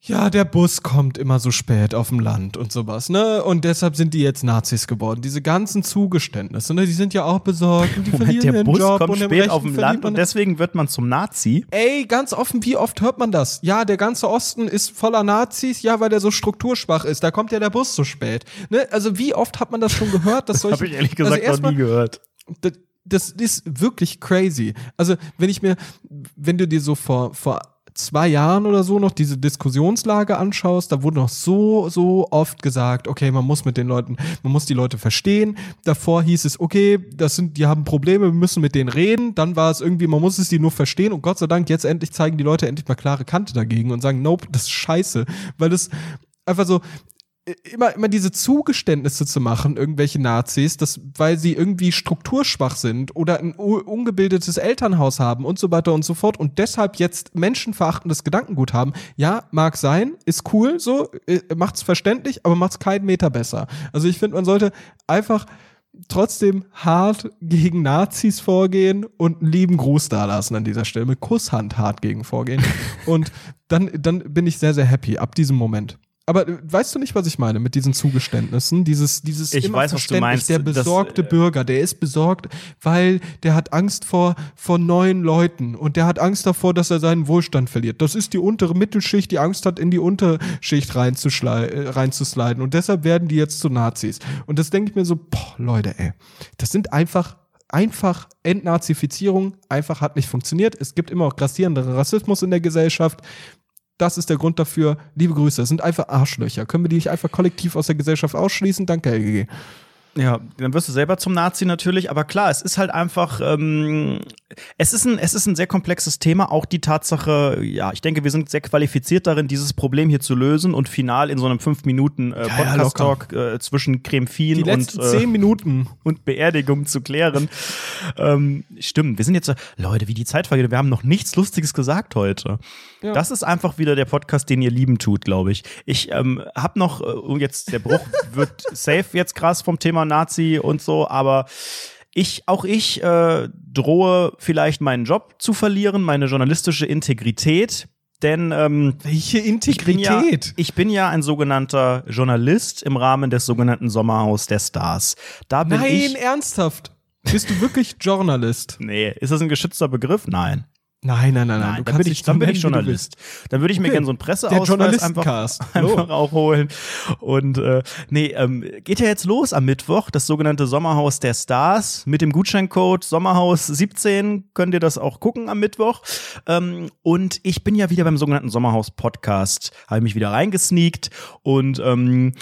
Speaker 2: ja, der Bus kommt immer so spät auf dem Land und sowas, ne? Und deshalb sind die jetzt Nazis geworden. Diese ganzen Zugeständnisse, ne? Die sind ja auch besorgt und die
Speaker 1: Moment, verlieren der Bus Job kommt spät auf dem Land und deswegen wird man zum Nazi?
Speaker 2: Ey, ganz offen, wie oft hört man das? Ja, der ganze Osten ist voller Nazis, ja, weil der so strukturschwach ist. Da kommt ja der Bus so spät. Ne? Also wie oft hat man das schon gehört? Dass solche,
Speaker 1: Habe ich ehrlich gesagt also noch nie gehört
Speaker 2: das, das ist wirklich crazy. Also, wenn ich mir, wenn du dir so vor, vor zwei Jahren oder so noch diese Diskussionslage anschaust, da wurde noch so, so oft gesagt, okay, man muss mit den Leuten, man muss die Leute verstehen. Davor hieß es, okay, das sind, die haben Probleme, wir müssen mit denen reden. Dann war es irgendwie, man muss es die nur verstehen. Und Gott sei Dank, jetzt endlich zeigen die Leute endlich mal klare Kante dagegen und sagen, nope, das ist scheiße. Weil das einfach so, immer, immer diese Zugeständnisse zu machen, irgendwelche Nazis, dass, weil sie irgendwie strukturschwach sind oder ein ungebildetes Elternhaus haben und so weiter und so fort und deshalb jetzt menschenverachtendes Gedankengut haben. Ja, mag sein, ist cool, so, äh, macht's verständlich, aber macht's keinen Meter besser. Also ich finde, man sollte einfach trotzdem hart gegen Nazis vorgehen und einen lieben Gruß dalassen an dieser Stelle, mit Kusshand hart gegen vorgehen. und dann, dann bin ich sehr, sehr happy ab diesem Moment. Aber äh, weißt du nicht, was ich meine mit diesen Zugeständnissen? Dieses, dieses
Speaker 1: ich immer weiß, meinst.
Speaker 2: Der besorgte das, äh, Bürger, der ist besorgt, weil der hat Angst vor, vor neuen Leuten und der hat Angst davor, dass er seinen Wohlstand verliert. Das ist die untere Mittelschicht, die Angst hat, in die Unterschicht äh, reinzusliden. Und deshalb werden die jetzt zu Nazis. Und das denke ich mir so, boah, Leute, ey, das sind einfach einfach Entnazifizierung einfach hat nicht funktioniert. Es gibt immer auch grassierenden Rassismus in der Gesellschaft das ist der Grund dafür. Liebe Grüße. Das sind einfach Arschlöcher. Können wir die nicht einfach kollektiv aus der Gesellschaft ausschließen? Danke, LGG.
Speaker 1: Ja, dann wirst du selber zum Nazi natürlich, aber klar, es ist halt einfach, ähm, es ist ein, es ist ein sehr komplexes Thema. Auch die Tatsache, ja, ich denke, wir sind sehr qualifiziert darin, dieses Problem hier zu lösen und final in so einem fünf Minuten äh, Podcast Talk äh, zwischen Cremfin und
Speaker 2: äh, zehn Minuten
Speaker 1: und Beerdigung zu klären. ähm, stimmt, wir sind jetzt, Leute, wie die Zeit vergeht. Wir haben noch nichts Lustiges gesagt heute. Ja. Das ist einfach wieder der Podcast, den ihr lieben tut, glaube ich. Ich ähm, habe noch, äh, jetzt der Bruch wird safe jetzt krass vom Thema Nazi und so, aber ich, auch ich äh, drohe vielleicht meinen Job zu verlieren, meine journalistische Integrität. Denn ähm,
Speaker 2: welche Integrität?
Speaker 1: Ich bin, ja, ich bin ja ein sogenannter Journalist im Rahmen des sogenannten Sommerhaus der Stars. Da bin
Speaker 2: Nein,
Speaker 1: ich
Speaker 2: ernsthaft. Bist du wirklich Journalist?
Speaker 1: nee, ist das ein geschützter Begriff? Nein.
Speaker 2: Nein, nein, nein, nein.
Speaker 1: dann, bin ich, dann bin ich Journalist. Dann würde ich mir okay. gerne so einen Presseausweis einfach, einfach auch holen. Und äh, nee, ähm, geht ja jetzt los am Mittwoch, das sogenannte Sommerhaus der Stars. Mit dem Gutscheincode Sommerhaus 17 könnt ihr das auch gucken am Mittwoch. Ähm, und ich bin ja wieder beim sogenannten Sommerhaus Podcast. Habe mich wieder reingesneakt und ähm,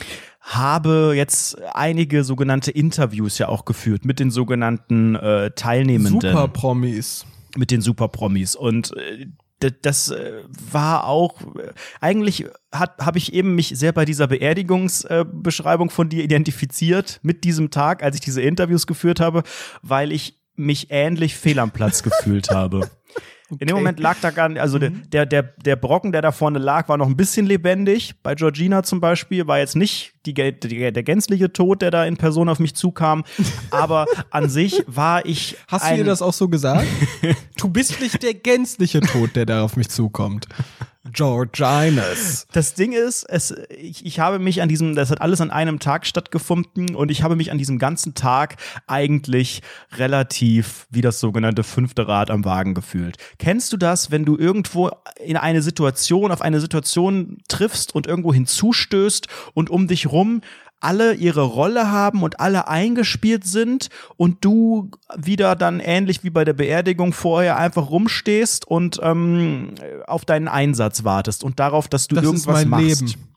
Speaker 1: habe jetzt einige sogenannte Interviews ja auch geführt mit den sogenannten äh, Teilnehmenden.
Speaker 2: Super Promis
Speaker 1: mit den Super-Promis. Und äh, das äh, war auch eigentlich hat habe ich eben mich sehr bei dieser Beerdigungsbeschreibung von dir identifiziert mit diesem Tag, als ich diese Interviews geführt habe, weil ich mich ähnlich fehl am Platz gefühlt habe. Okay. In dem Moment lag da gar nicht, also mhm. der, der, der Brocken, der da vorne lag, war noch ein bisschen lebendig. Bei Georgina zum Beispiel war jetzt nicht die, die, der gänzliche Tod, der da in Person auf mich zukam. Aber an sich war ich.
Speaker 2: Hast du ihr das auch so gesagt? du bist nicht der gänzliche Tod, der da auf mich zukommt. Georginas.
Speaker 1: Das Ding ist, es, ich, ich habe mich an diesem, das hat alles an einem Tag stattgefunden und ich habe mich an diesem ganzen Tag eigentlich relativ wie das sogenannte fünfte Rad am Wagen gefühlt. Kennst du das, wenn du irgendwo in eine Situation, auf eine Situation triffst und irgendwo hinzustößt und um dich rum alle ihre Rolle haben und alle eingespielt sind und du wieder dann ähnlich wie bei der Beerdigung vorher einfach rumstehst und ähm, auf deinen Einsatz wartest und darauf, dass du
Speaker 2: das
Speaker 1: irgendwas machst.
Speaker 2: Leben.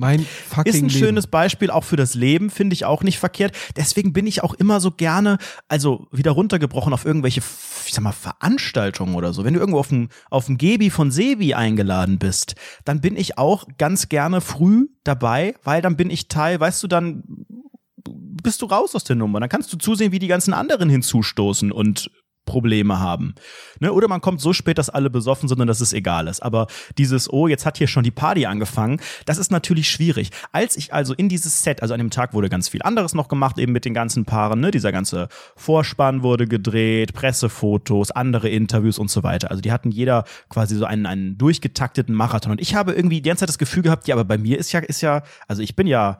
Speaker 2: Mein fucking
Speaker 1: Ist ein
Speaker 2: Leben.
Speaker 1: schönes Beispiel auch für das Leben, finde ich auch nicht verkehrt. Deswegen bin ich auch immer so gerne, also wieder runtergebrochen auf irgendwelche, ich sag mal, Veranstaltungen oder so. Wenn du irgendwo auf dem, auf dem Gebi von Sebi eingeladen bist, dann bin ich auch ganz gerne früh dabei, weil dann bin ich Teil, weißt du, dann bist du raus aus der Nummer. Dann kannst du zusehen, wie die ganzen anderen hinzustoßen und Probleme haben. Ne? Oder man kommt so spät, dass alle besoffen sind und dass es egal ist. Aber dieses, oh, jetzt hat hier schon die Party angefangen, das ist natürlich schwierig. Als ich also in dieses Set, also an dem Tag wurde ganz viel anderes noch gemacht, eben mit den ganzen Paaren, ne? dieser ganze Vorspann wurde gedreht, Pressefotos, andere Interviews und so weiter. Also die hatten jeder quasi so einen, einen durchgetakteten Marathon. Und ich habe irgendwie die ganze Zeit das Gefühl gehabt, ja, aber bei mir ist ja, ist ja, also ich bin ja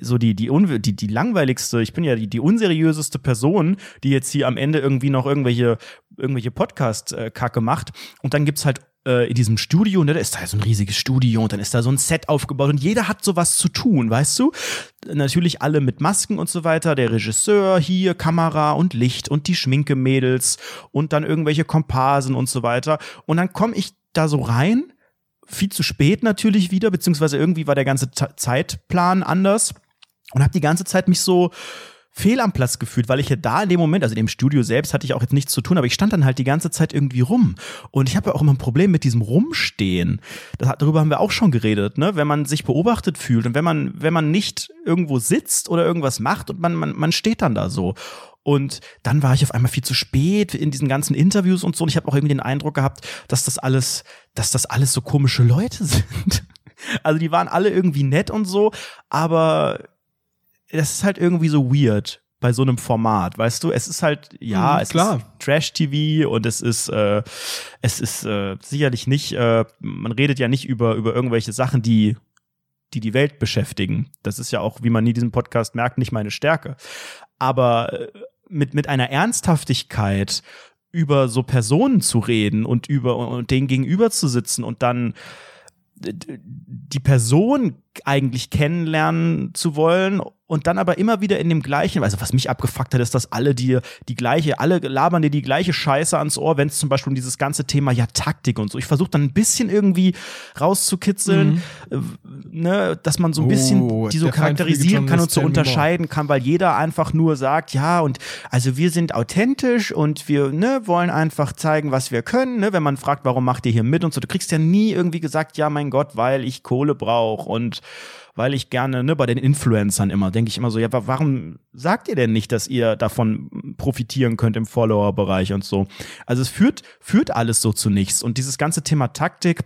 Speaker 1: so die, die, die, die langweiligste, ich bin ja die, die unseriöseste Person, die jetzt hier am Ende irgendwie noch irgendwelche, irgendwelche Podcast-Kacke macht. Und dann gibt's halt äh, in diesem Studio, ne, da ist da so ein riesiges Studio und dann ist da so ein Set aufgebaut und jeder hat sowas zu tun, weißt du? Natürlich alle mit Masken und so weiter, der Regisseur hier, Kamera und Licht und die Schminke-Mädels und dann irgendwelche Komparsen und so weiter. Und dann komme ich da so rein, viel zu spät natürlich wieder, beziehungsweise irgendwie war der ganze Zeitplan anders und habe die ganze Zeit mich so fehl am Platz gefühlt, weil ich ja da in dem Moment, also in dem Studio selbst hatte ich auch jetzt nichts zu tun, aber ich stand dann halt die ganze Zeit irgendwie rum. Und ich habe ja auch immer ein Problem mit diesem Rumstehen. Das, darüber haben wir auch schon geredet, ne? Wenn man sich beobachtet fühlt und wenn man, wenn man nicht irgendwo sitzt oder irgendwas macht und man, man, man steht dann da so. Und dann war ich auf einmal viel zu spät in diesen ganzen Interviews und so. Und ich habe auch irgendwie den Eindruck gehabt, dass das alles, dass das alles so komische Leute sind. Also die waren alle irgendwie nett und so, aber das ist halt irgendwie so weird bei so einem Format, weißt du? Es ist halt, ja,
Speaker 2: Mhm,
Speaker 1: es
Speaker 2: klar.
Speaker 1: ist Trash-TV und es ist, äh, es ist äh, sicherlich nicht, äh, man redet ja nicht über, über irgendwelche Sachen, die die die Welt beschäftigen. Das ist ja auch, wie man in diesem Podcast merkt, nicht meine Stärke. Aber äh, mit, mit einer Ernsthaftigkeit über so Personen zu reden und über und denen gegenüber zu sitzen und dann die Person eigentlich kennenlernen zu wollen und dann aber immer wieder in dem gleichen, also was mich abgefuckt hat, ist, dass alle dir die gleiche, alle labern dir die gleiche Scheiße ans Ohr, wenn es zum Beispiel um dieses ganze Thema ja Taktik und so. Ich versuche dann ein bisschen irgendwie rauszukitzeln, äh, ne, dass man so ein bisschen
Speaker 2: Oh,
Speaker 1: die so charakterisieren kann und so unterscheiden kann, weil jeder einfach nur sagt, ja, und also wir sind authentisch und wir ne, wollen einfach zeigen, was wir können. Ne? Wenn man fragt, warum macht ihr hier mit und so, du kriegst ja nie irgendwie gesagt, ja, mein Gott, weil ich Kohle brauche und weil ich gerne, ne, bei den Influencern immer, denke ich immer so, ja, wa- warum sagt ihr denn nicht, dass ihr davon profitieren könnt im Follower-Bereich und so? Also es führt, führt alles so zu nichts. Und dieses ganze Thema Taktik,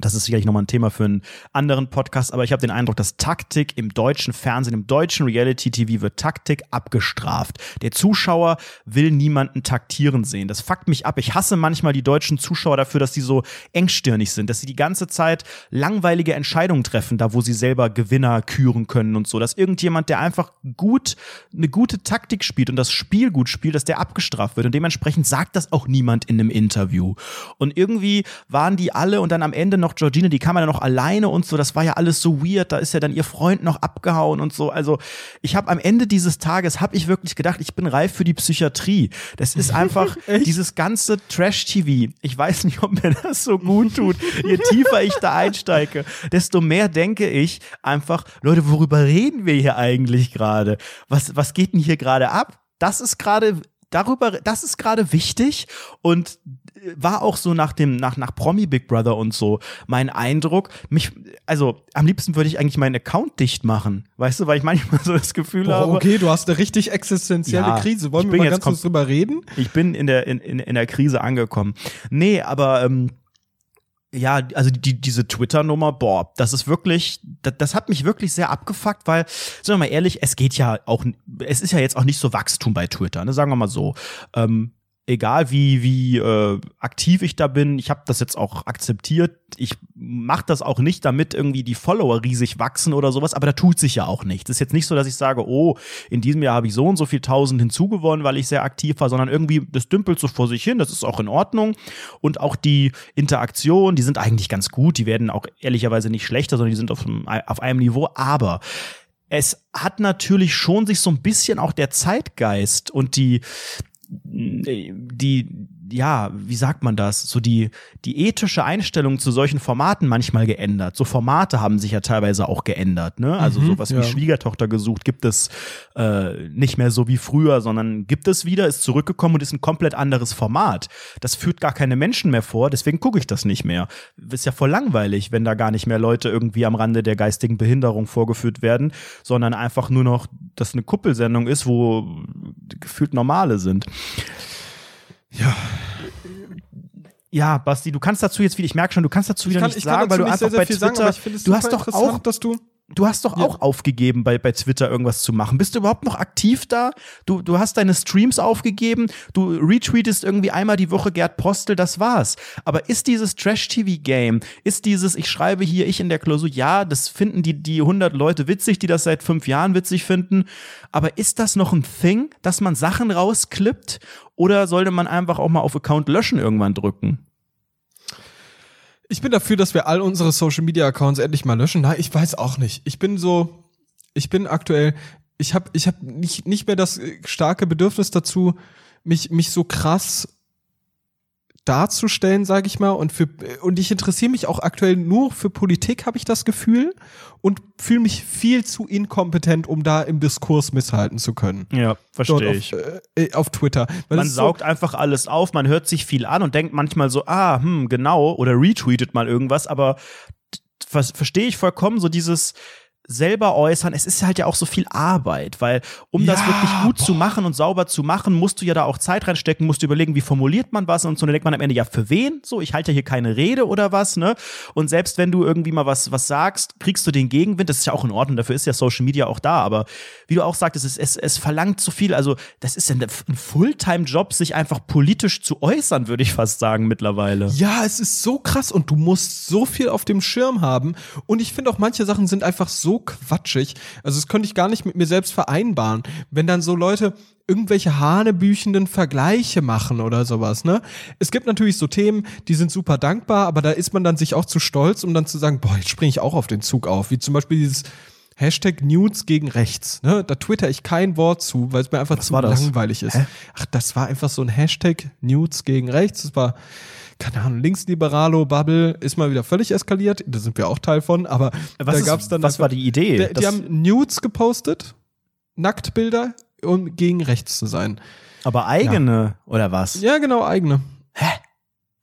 Speaker 1: das ist sicherlich nochmal ein Thema für einen anderen Podcast, aber ich habe den Eindruck, dass Taktik im deutschen Fernsehen, im deutschen Reality-TV wird Taktik abgestraft. Der Zuschauer will niemanden taktieren sehen. Das fuckt mich ab. Ich hasse manchmal die deutschen Zuschauer dafür, dass sie so engstirnig sind, dass sie die ganze Zeit langweilige Entscheidungen treffen, da wo sie selber Gewinner küren können und so. Dass irgendjemand, der einfach gut, eine gute Taktik spielt und das Spiel gut spielt, dass der abgestraft wird. Und dementsprechend sagt das auch niemand in einem Interview. Und irgendwie waren die alle und dann am Ende noch Georgina, die kam ja noch alleine und so. Das war ja alles so weird. Da ist ja dann ihr Freund noch abgehauen und so. Also ich habe am Ende dieses Tages, habe ich wirklich gedacht, ich bin reif für die Psychiatrie. Das ist einfach dieses ganze Trash-TV. Ich weiß nicht, ob mir das so gut tut. Je tiefer ich da einsteige, desto mehr denke ich einfach, Leute, worüber reden wir hier eigentlich gerade? Was, was geht denn hier gerade ab? Das ist gerade darüber, das ist gerade wichtig und war auch so nach dem, nach, nach Promi Big Brother und so mein Eindruck. Mich, also am liebsten würde ich eigentlich meinen Account dicht machen. Weißt du, weil ich manchmal so das Gefühl
Speaker 2: Boah,
Speaker 1: habe.
Speaker 2: okay, du hast eine richtig existenzielle
Speaker 1: Ja,
Speaker 2: Krise. Wollen wir mal ganz kurz drüber reden?
Speaker 1: Ich bin in der, in, in, in der Krise angekommen. Nee, aber ähm, ja, also die, diese Twitter-Nummer, boah, das ist wirklich, das, das hat mich wirklich sehr abgefuckt, weil, sagen wir mal ehrlich, es geht ja auch, es ist ja jetzt auch nicht so Wachstum bei Twitter, ne, sagen wir mal so. Ähm, egal wie wie äh, aktiv ich da bin, ich habe das jetzt auch akzeptiert. Ich mache das auch nicht, damit irgendwie die Follower riesig wachsen oder sowas, aber da tut sich ja auch nichts. Ist jetzt nicht so, dass ich sage, oh, in diesem Jahr habe ich so und so viel tausend hinzugewonnen, weil ich sehr aktiv war, sondern irgendwie das dümpelt so vor sich hin, das ist auch in Ordnung und auch die Interaktion, die sind eigentlich ganz gut, die werden auch ehrlicherweise nicht schlechter, sondern die sind auf einem, auf einem Niveau, aber es hat natürlich schon sich so ein bisschen auch der Zeitgeist und die die, ja, wie sagt man das? So die, die ethische Einstellung zu solchen Formaten manchmal geändert. So Formate haben sich ja teilweise auch geändert, ne? Also
Speaker 2: Mhm,
Speaker 1: sowas
Speaker 2: ja.
Speaker 1: wie Schwiegertochter gesucht gibt es äh, nicht mehr so wie früher, sondern gibt es wieder, ist zurückgekommen und ist ein komplett anderes Format. Das führt gar keine Menschen mehr vor, deswegen gucke ich das nicht mehr. Ist ja voll langweilig, wenn da gar nicht mehr Leute irgendwie am Rande der geistigen Behinderung vorgeführt werden, sondern einfach nur noch, dass eine Kuppelsendung ist, wo gefühlt normale sind.
Speaker 2: Ja.
Speaker 1: Ja, Basti, du kannst dazu jetzt wieder, ich merke schon, du kannst dazu wieder
Speaker 2: kann,
Speaker 1: nichts
Speaker 2: ich kann
Speaker 1: sagen, weil du einfach
Speaker 2: sehr, sehr
Speaker 1: bei
Speaker 2: viel
Speaker 1: Twitter,
Speaker 2: sagen,
Speaker 1: du hast doch auch,
Speaker 2: dass du
Speaker 1: du hast doch
Speaker 2: Ja.
Speaker 1: auch aufgegeben, bei, bei Twitter irgendwas zu machen. Bist du überhaupt noch aktiv da? Du, du hast deine Streams aufgegeben, du retweetest irgendwie einmal die Woche Gerd Postel, das war's. Aber ist dieses Trash-TV-Game, ist dieses, ich schreibe hier, ich in der Klausur, ja, das finden die, die 100 Leute witzig, die das seit fünf Jahren witzig finden, aber ist das noch ein Thing, dass man Sachen rausklippt? Oder sollte man einfach auch mal auf Account löschen irgendwann drücken?
Speaker 2: Ich bin dafür, dass wir all unsere Social Media Accounts endlich mal löschen. Nein, ich weiß auch nicht. Ich bin so, ich bin aktuell, ich habe ich hab nicht, nicht mehr das äh, starke Bedürfnis dazu, mich, mich so krass darzustellen, sage ich mal. Und für und ich interessiere mich auch aktuell nur für Politik, habe ich das Gefühl, und fühle mich viel zu inkompetent, um da im Diskurs misshalten zu können.
Speaker 1: Ja, verstehe
Speaker 2: auf,
Speaker 1: ich.
Speaker 2: äh, auf Twitter. Weil
Speaker 1: Man
Speaker 2: ist so-
Speaker 1: saugt einfach alles auf, man hört sich viel an und denkt manchmal so, ah, hm, genau, oder retweetet mal irgendwas, aber ver verstehe ich vollkommen so dieses selber äußern, es ist halt ja auch so viel Arbeit, weil um das
Speaker 2: Ja,
Speaker 1: wirklich gut zu
Speaker 2: boah.
Speaker 1: machen und sauber zu machen, musst du ja da auch Zeit reinstecken, musst du überlegen, wie formuliert man was und so, dann denkt man am Ende, ja, für wen? So, ich halte ja hier keine Rede oder was, ne? Und selbst wenn du irgendwie mal was, was sagst, kriegst du den Gegenwind, das ist ja auch in Ordnung, dafür ist ja Social Media auch da, aber wie du auch sagtest, es, es, es verlangt zu viel, also das ist ja ein Fulltime-Job, sich einfach politisch zu äußern, würde ich fast sagen, mittlerweile.
Speaker 2: Ja, es ist so krass und du musst so viel auf dem Schirm haben. Und ich finde auch manche Sachen sind einfach so quatschig. Also das könnte ich gar nicht mit mir selbst vereinbaren. Wenn dann so Leute irgendwelche hanebüchenden Vergleiche machen oder sowas, ne? Es gibt natürlich so Themen, die sind super dankbar, aber da ist man dann sich auch zu stolz, um dann zu sagen, boah, jetzt springe ich auch auf den Zug auf. Wie zum Beispiel dieses Hashtag Nudes gegen rechts, ne? Da twitter ich kein Wort zu, weil es mir einfach zu
Speaker 1: war das?
Speaker 2: langweilig ist. Ach, das war einfach so ein Hashtag Nudes gegen rechts. Das war, keine Ahnung, Linksliberalo Bubble ist mal wieder völlig eskaliert. Da sind wir auch Teil von, aber
Speaker 1: Was,
Speaker 2: da
Speaker 1: ist,
Speaker 2: gab's dann
Speaker 1: was war die Idee?
Speaker 2: der, die haben Nudes gepostet, Nacktbilder, um gegen rechts zu sein.
Speaker 1: aber eigene, oder was?
Speaker 2: Ja, genau, eigene.
Speaker 1: Hä?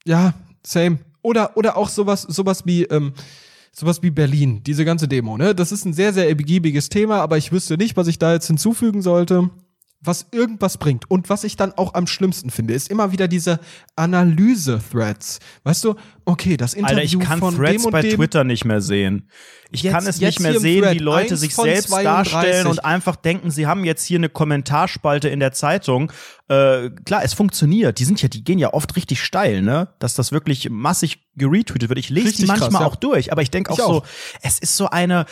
Speaker 2: Ja, same. Oder, oder auch sowas, sowas wie, ähm, sowas wie Berlin, diese ganze Demo, ne? Das ist ein sehr, sehr ergiebiges Thema, aber ich wüsste nicht, was ich da jetzt hinzufügen sollte, was irgendwas bringt. Und was ich dann auch am schlimmsten finde, ist immer wieder diese Analyse-Threads. Weißt du, okay, das Interview
Speaker 1: Alter, ich kann
Speaker 2: von
Speaker 1: Threads
Speaker 2: dem und
Speaker 1: bei
Speaker 2: dem.
Speaker 1: Twitter nicht mehr sehen. Ich
Speaker 2: Jetzt-
Speaker 1: kann es nicht mehr sehen, wie Leute sich selbst
Speaker 2: 32.
Speaker 1: darstellen und einfach denken, sie haben jetzt hier eine Kommentarspalte in der Zeitung. Äh, klar, es funktioniert. Die sind ja, die gehen ja oft richtig steil, ne? Dass das wirklich massig geretweetet wird. Ich lese die
Speaker 2: Richtig
Speaker 1: manchmal
Speaker 2: krass, ja.
Speaker 1: auch durch, aber ich denke auch,
Speaker 2: Ich
Speaker 1: so,
Speaker 2: auch.
Speaker 1: es ist so eine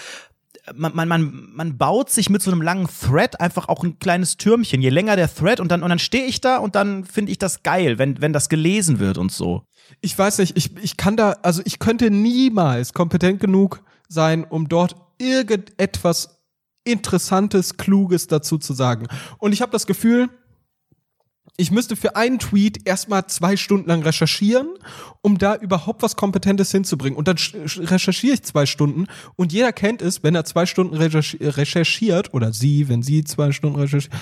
Speaker 1: man, man, man, man baut sich mit so einem langen Thread einfach auch ein kleines Türmchen. Je länger der Thread und dann, und dann stehe ich da und dann finde ich das geil, wenn, wenn das gelesen wird und so.
Speaker 2: Ich weiß nicht, ich, ich kann da, also ich könnte niemals kompetent genug sein, um dort irgendetwas Interessantes, Kluges dazu zu sagen. Und ich habe das Gefühl, ich müsste für einen Tweet erstmal zwei Stunden lang recherchieren, um da überhaupt was Kompetentes hinzubringen. Und dann recherchiere ich zwei Stunden und jeder kennt es, wenn er zwei Stunden recherchi recherchiert, oder sie, wenn sie zwei Stunden recherchiert.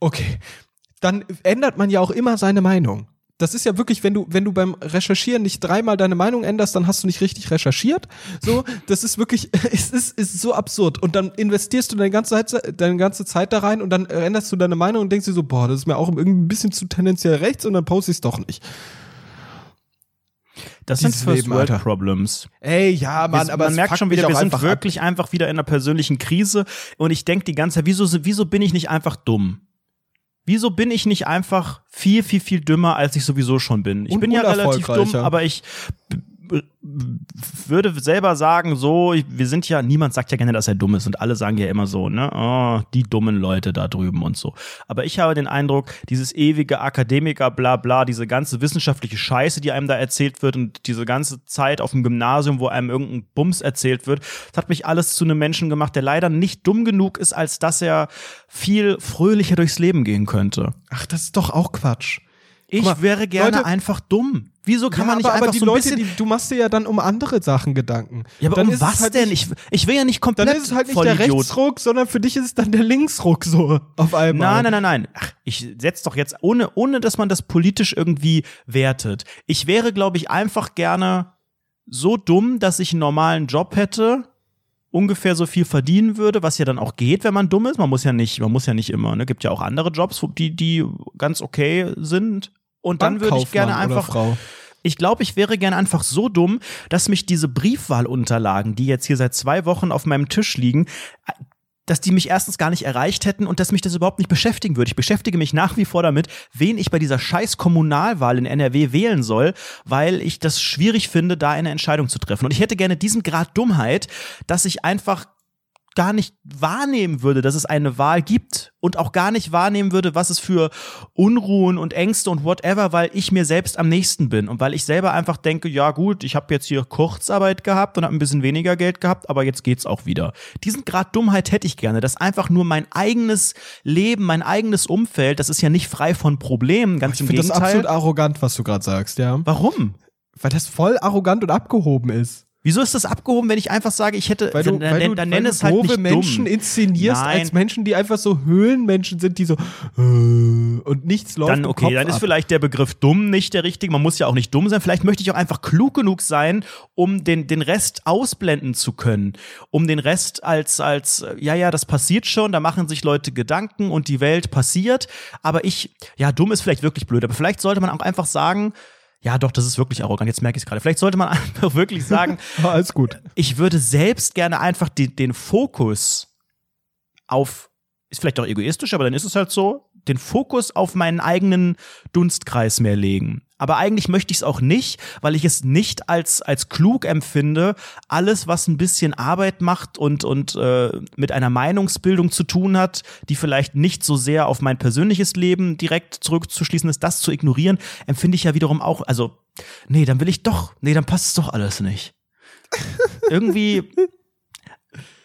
Speaker 2: Okay. dann ändert man ja auch immer seine Meinung. Das ist ja wirklich, wenn du, wenn du beim Recherchieren nicht dreimal deine Meinung änderst, dann hast du nicht richtig recherchiert. So, das ist wirklich, es ist, ist so absurd. Und dann investierst du deine ganze Zeit, deine ganze Zeit da rein und dann änderst du deine Meinung und denkst dir so, boah, das ist mir auch irgendwie ein bisschen zu tendenziell rechts und dann poste ich es doch nicht.
Speaker 1: Das sind
Speaker 2: Dieses
Speaker 1: First
Speaker 2: Leben,
Speaker 1: World. Problems.
Speaker 2: Ey, ja, Mann,
Speaker 1: wir,
Speaker 2: aber
Speaker 1: man merkt schon wieder, wir sind
Speaker 2: einfach ab.
Speaker 1: wirklich einfach wieder in einer persönlichen Krise und ich denke die ganze Zeit, wieso, wieso bin ich nicht einfach dumm? Wieso bin ich nicht einfach viel, viel, viel dümmer, als ich sowieso schon bin? Ich
Speaker 2: Und
Speaker 1: bin ja relativ dumm, aber ich würde selber sagen, so, wir sind ja, niemand sagt ja gerne, dass er dumm ist und alle sagen ja immer so, ne, oh, die dummen Leute da drüben und so. Aber ich habe den Eindruck, dieses ewige Akademiker, bla bla, diese ganze wissenschaftliche Scheiße, die einem da erzählt wird und diese ganze Zeit auf dem Gymnasium, wo einem irgendein Bums erzählt wird, das hat mich alles zu einem Menschen gemacht, der leider nicht dumm genug ist, als dass er viel fröhlicher durchs Leben gehen könnte.
Speaker 2: Ach, das ist doch auch Quatsch.
Speaker 1: Ich
Speaker 2: mal,
Speaker 1: wäre gerne
Speaker 2: Leute-
Speaker 1: einfach dumm. Wieso kann
Speaker 2: ja,
Speaker 1: man nicht
Speaker 2: aber,
Speaker 1: einfach
Speaker 2: aber die
Speaker 1: so ein
Speaker 2: Leute,
Speaker 1: bisschen
Speaker 2: die, du machst dir ja dann um andere Sachen Gedanken.
Speaker 1: Ja, aber
Speaker 2: dann
Speaker 1: um was
Speaker 2: halt
Speaker 1: denn?
Speaker 2: Nicht,
Speaker 1: Ich, ich will ja nicht komplett
Speaker 2: dann ist es halt nicht der. Rechtsruck, sondern für dich ist es dann der Linksruck so auf einmal.
Speaker 1: Nein, nein, nein, nein. Ach, ich setz doch jetzt, ohne, ohne dass man das politisch irgendwie wertet. Ich wäre, glaube ich, einfach gerne so dumm, dass ich einen normalen Job hätte, ungefähr so viel verdienen würde, was ja dann auch geht, wenn man dumm ist. Man muss ja nicht, man muss ja nicht immer, ne? Gibt ja auch andere Jobs, die, die ganz okay sind. Und dann würde ich gerne einfach
Speaker 2: Frau.
Speaker 1: Ich glaube, ich wäre gerne einfach so dumm, dass mich diese Briefwahlunterlagen, die jetzt hier seit zwei Wochen auf meinem Tisch liegen, dass die mich erstens gar nicht erreicht hätten und dass mich das überhaupt nicht beschäftigen würde. Ich beschäftige mich nach wie vor damit, wen ich bei dieser scheiß Kommunalwahl in NRW wählen soll, weil ich das schwierig finde, da eine Entscheidung zu treffen. Und ich hätte gerne diesen Grad Dummheit, dass ich einfach gar nicht wahrnehmen würde, dass es eine Wahl gibt und auch gar nicht wahrnehmen würde, was es für Unruhen und Ängste und whatever, weil ich mir selbst am nächsten bin und weil ich selber einfach denke, ja gut, ich habe jetzt hier Kurzarbeit gehabt und habe ein bisschen weniger Geld gehabt, aber jetzt geht's auch wieder. Diesen Grad Dummheit hätte ich gerne, dass einfach nur mein eigenes Leben, mein eigenes Umfeld, das ist ja nicht frei von Problemen, ganz
Speaker 2: Ich
Speaker 1: im
Speaker 2: finde das
Speaker 1: Gegenteil.
Speaker 2: absolut arrogant, was du gerade sagst, ja.
Speaker 1: Warum?
Speaker 2: Weil das voll arrogant und abgehoben ist.
Speaker 1: Wieso ist das abgehoben, wenn ich einfach sage, ich hätte,
Speaker 2: Weil du,
Speaker 1: dann,
Speaker 2: weil
Speaker 1: dann,
Speaker 2: du,
Speaker 1: dann
Speaker 2: weil
Speaker 1: nenn
Speaker 2: du
Speaker 1: es halt nicht
Speaker 2: Menschen
Speaker 1: dumm.
Speaker 2: inszenierst
Speaker 1: Nein.
Speaker 2: als Menschen, die einfach so Höhlenmenschen sind, die so äh, und nichts läuft
Speaker 1: Dann okay,
Speaker 2: Kopf
Speaker 1: dann ist
Speaker 2: ab.
Speaker 1: vielleicht der Begriff dumm nicht der richtige. Man muss ja auch nicht dumm sein. Vielleicht möchte ich auch einfach klug genug sein, um den, den Rest ausblenden zu können. Um den Rest als, als, äh, ja, ja, das passiert schon, da machen sich Leute Gedanken und die Welt passiert. Aber ich, ja, dumm ist vielleicht wirklich blöd. Aber vielleicht sollte man auch einfach sagen, ja, doch, das ist wirklich arrogant. Jetzt merke ich es gerade. Vielleicht sollte man einfach wirklich sagen,
Speaker 2: alles gut.
Speaker 1: ich würde selbst gerne einfach die, den Fokus auf, ist vielleicht auch egoistisch, aber dann ist es halt so, den Fokus auf meinen eigenen Dunstkreis mehr legen. Aber eigentlich möchte ich es auch nicht, weil ich es nicht als, als klug empfinde, alles, was ein bisschen Arbeit macht und, und äh, mit einer Meinungsbildung zu tun hat, die vielleicht nicht so sehr auf mein persönliches Leben direkt zurückzuschließen ist, das zu ignorieren, empfinde ich ja wiederum auch, also, nee, dann will ich doch, nee, dann passt es doch alles nicht. Irgendwie.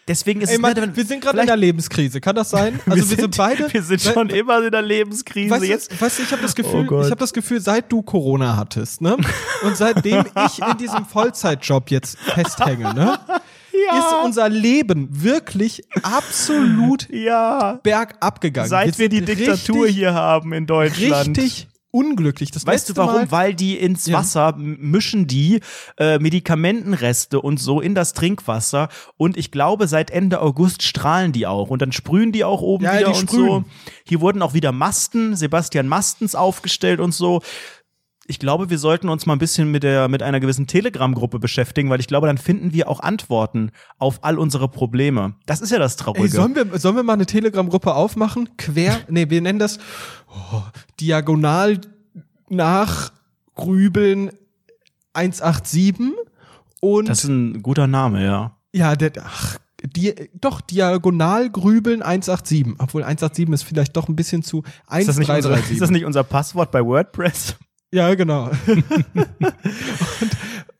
Speaker 1: Deswegen ist
Speaker 2: Ey,
Speaker 1: es
Speaker 2: Mann,
Speaker 1: nett, wenn-
Speaker 2: wir sind gerade in einer Lebenskrise. Kann das sein? Also wir, sind, beide.
Speaker 1: Wir sind schon immer in der Lebenskrise.
Speaker 2: Weißt
Speaker 1: jetzt.
Speaker 2: weißt du, ich habe das Gefühl,
Speaker 1: Oh
Speaker 2: ich habe das Gefühl, seit du Corona hattest, ne? Und seitdem ich in diesem Vollzeitjob jetzt festhänge, ne? Ist unser Leben wirklich absolut
Speaker 1: ja.
Speaker 2: bergab gegangen.
Speaker 1: Seit wir die Diktatur
Speaker 2: richtig,
Speaker 1: hier haben in Deutschland.
Speaker 2: Richtig unglücklich. Das
Speaker 1: Weißt du warum?
Speaker 2: Mal,
Speaker 1: Weil die ins
Speaker 2: Ja.
Speaker 1: Wasser m- mischen die äh, Medikamentenreste und so in das Trinkwasser und ich glaube seit Ende August strahlen die auch und dann sprühen die auch oben
Speaker 2: Ja,
Speaker 1: wieder
Speaker 2: die
Speaker 1: und
Speaker 2: sprühen.
Speaker 1: so. Hier wurden auch wieder Masten, Sebastian Mastens aufgestellt und so. Ich glaube, wir sollten uns mal ein bisschen mit der mit einer gewissen Telegram-Gruppe beschäftigen, weil ich glaube, dann finden wir auch Antworten auf all unsere Probleme. Das ist ja das Traurige.
Speaker 2: Ey, sollen wir, sollen wir mal eine Telegram-Gruppe aufmachen? Quer, nee, wir nennen das oh, diagonal nachgrübeln 187 und
Speaker 1: das ist ein guter Name, ja.
Speaker 2: ja, der, ach, die, doch, diagonal grübeln 187. Obwohl 187 ist vielleicht doch ein bisschen zu
Speaker 1: Ist das, nicht unser,
Speaker 2: 1337.
Speaker 1: ist das nicht unser Passwort bei WordPress?
Speaker 2: Ja, genau. und,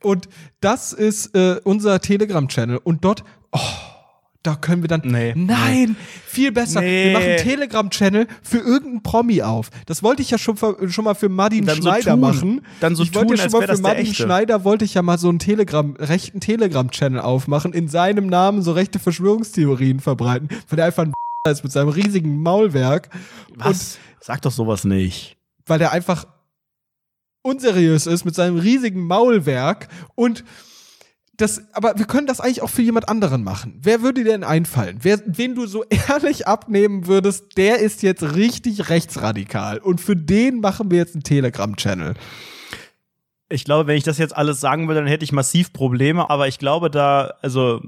Speaker 2: und das ist äh, unser Telegram-Channel. Und dort, oh, da können wir dann.
Speaker 1: Nee,
Speaker 2: Nein, viel besser.
Speaker 1: Nee.
Speaker 2: Wir machen einen Telegram-Channel für irgendeinen Promi auf. Das wollte ich ja schon, schon mal für Martin
Speaker 1: so
Speaker 2: Schneider
Speaker 1: tun.
Speaker 2: machen.
Speaker 1: Dann so
Speaker 2: ich wollte
Speaker 1: tun,
Speaker 2: ja schon mal für Martin. Schneider wollte ich ja mal so einen Telegram, rechten Telegram-Channel aufmachen, in seinem Namen so rechte Verschwörungstheorien verbreiten, weil er einfach ein ist mit seinem riesigen Maulwerk.
Speaker 1: Was? Sag doch sowas nicht.
Speaker 2: Weil der einfach unseriös ist mit seinem riesigen Maulwerk und das, aber wir können das eigentlich auch für jemand anderen machen. Wer würde dir denn einfallen? Wer, wen du so ehrlich abnehmen würdest, der ist jetzt richtig rechtsradikal. Und für den machen wir jetzt einen Telegram-Channel.
Speaker 1: Ich glaube, wenn ich das jetzt alles sagen würde, dann hätte ich massiv Probleme. Aber ich glaube, da, also,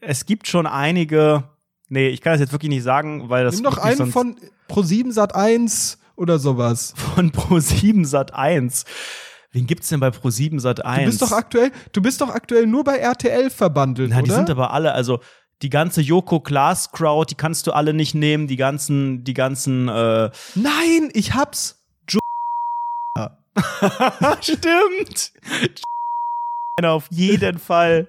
Speaker 1: es gibt schon einige. Nee, ich kann das jetzt wirklich nicht sagen, weil das.
Speaker 2: Nimm doch einen von Pro7 Sat 1 oder sowas.
Speaker 1: Von Pro7 Sat 1. Wen gibt's denn bei Pro7 Sat 1?
Speaker 2: Du bist doch aktuell, du bist doch aktuell nur bei RTL verbandelt,
Speaker 1: Na,
Speaker 2: oder?
Speaker 1: die sind aber alle, also die ganze Joko Klaas Crowd, die kannst du alle nicht nehmen, die ganzen die ganzen äh
Speaker 2: Nein, ich hab's. Jo
Speaker 1: Stimmt. auf jeden Fall.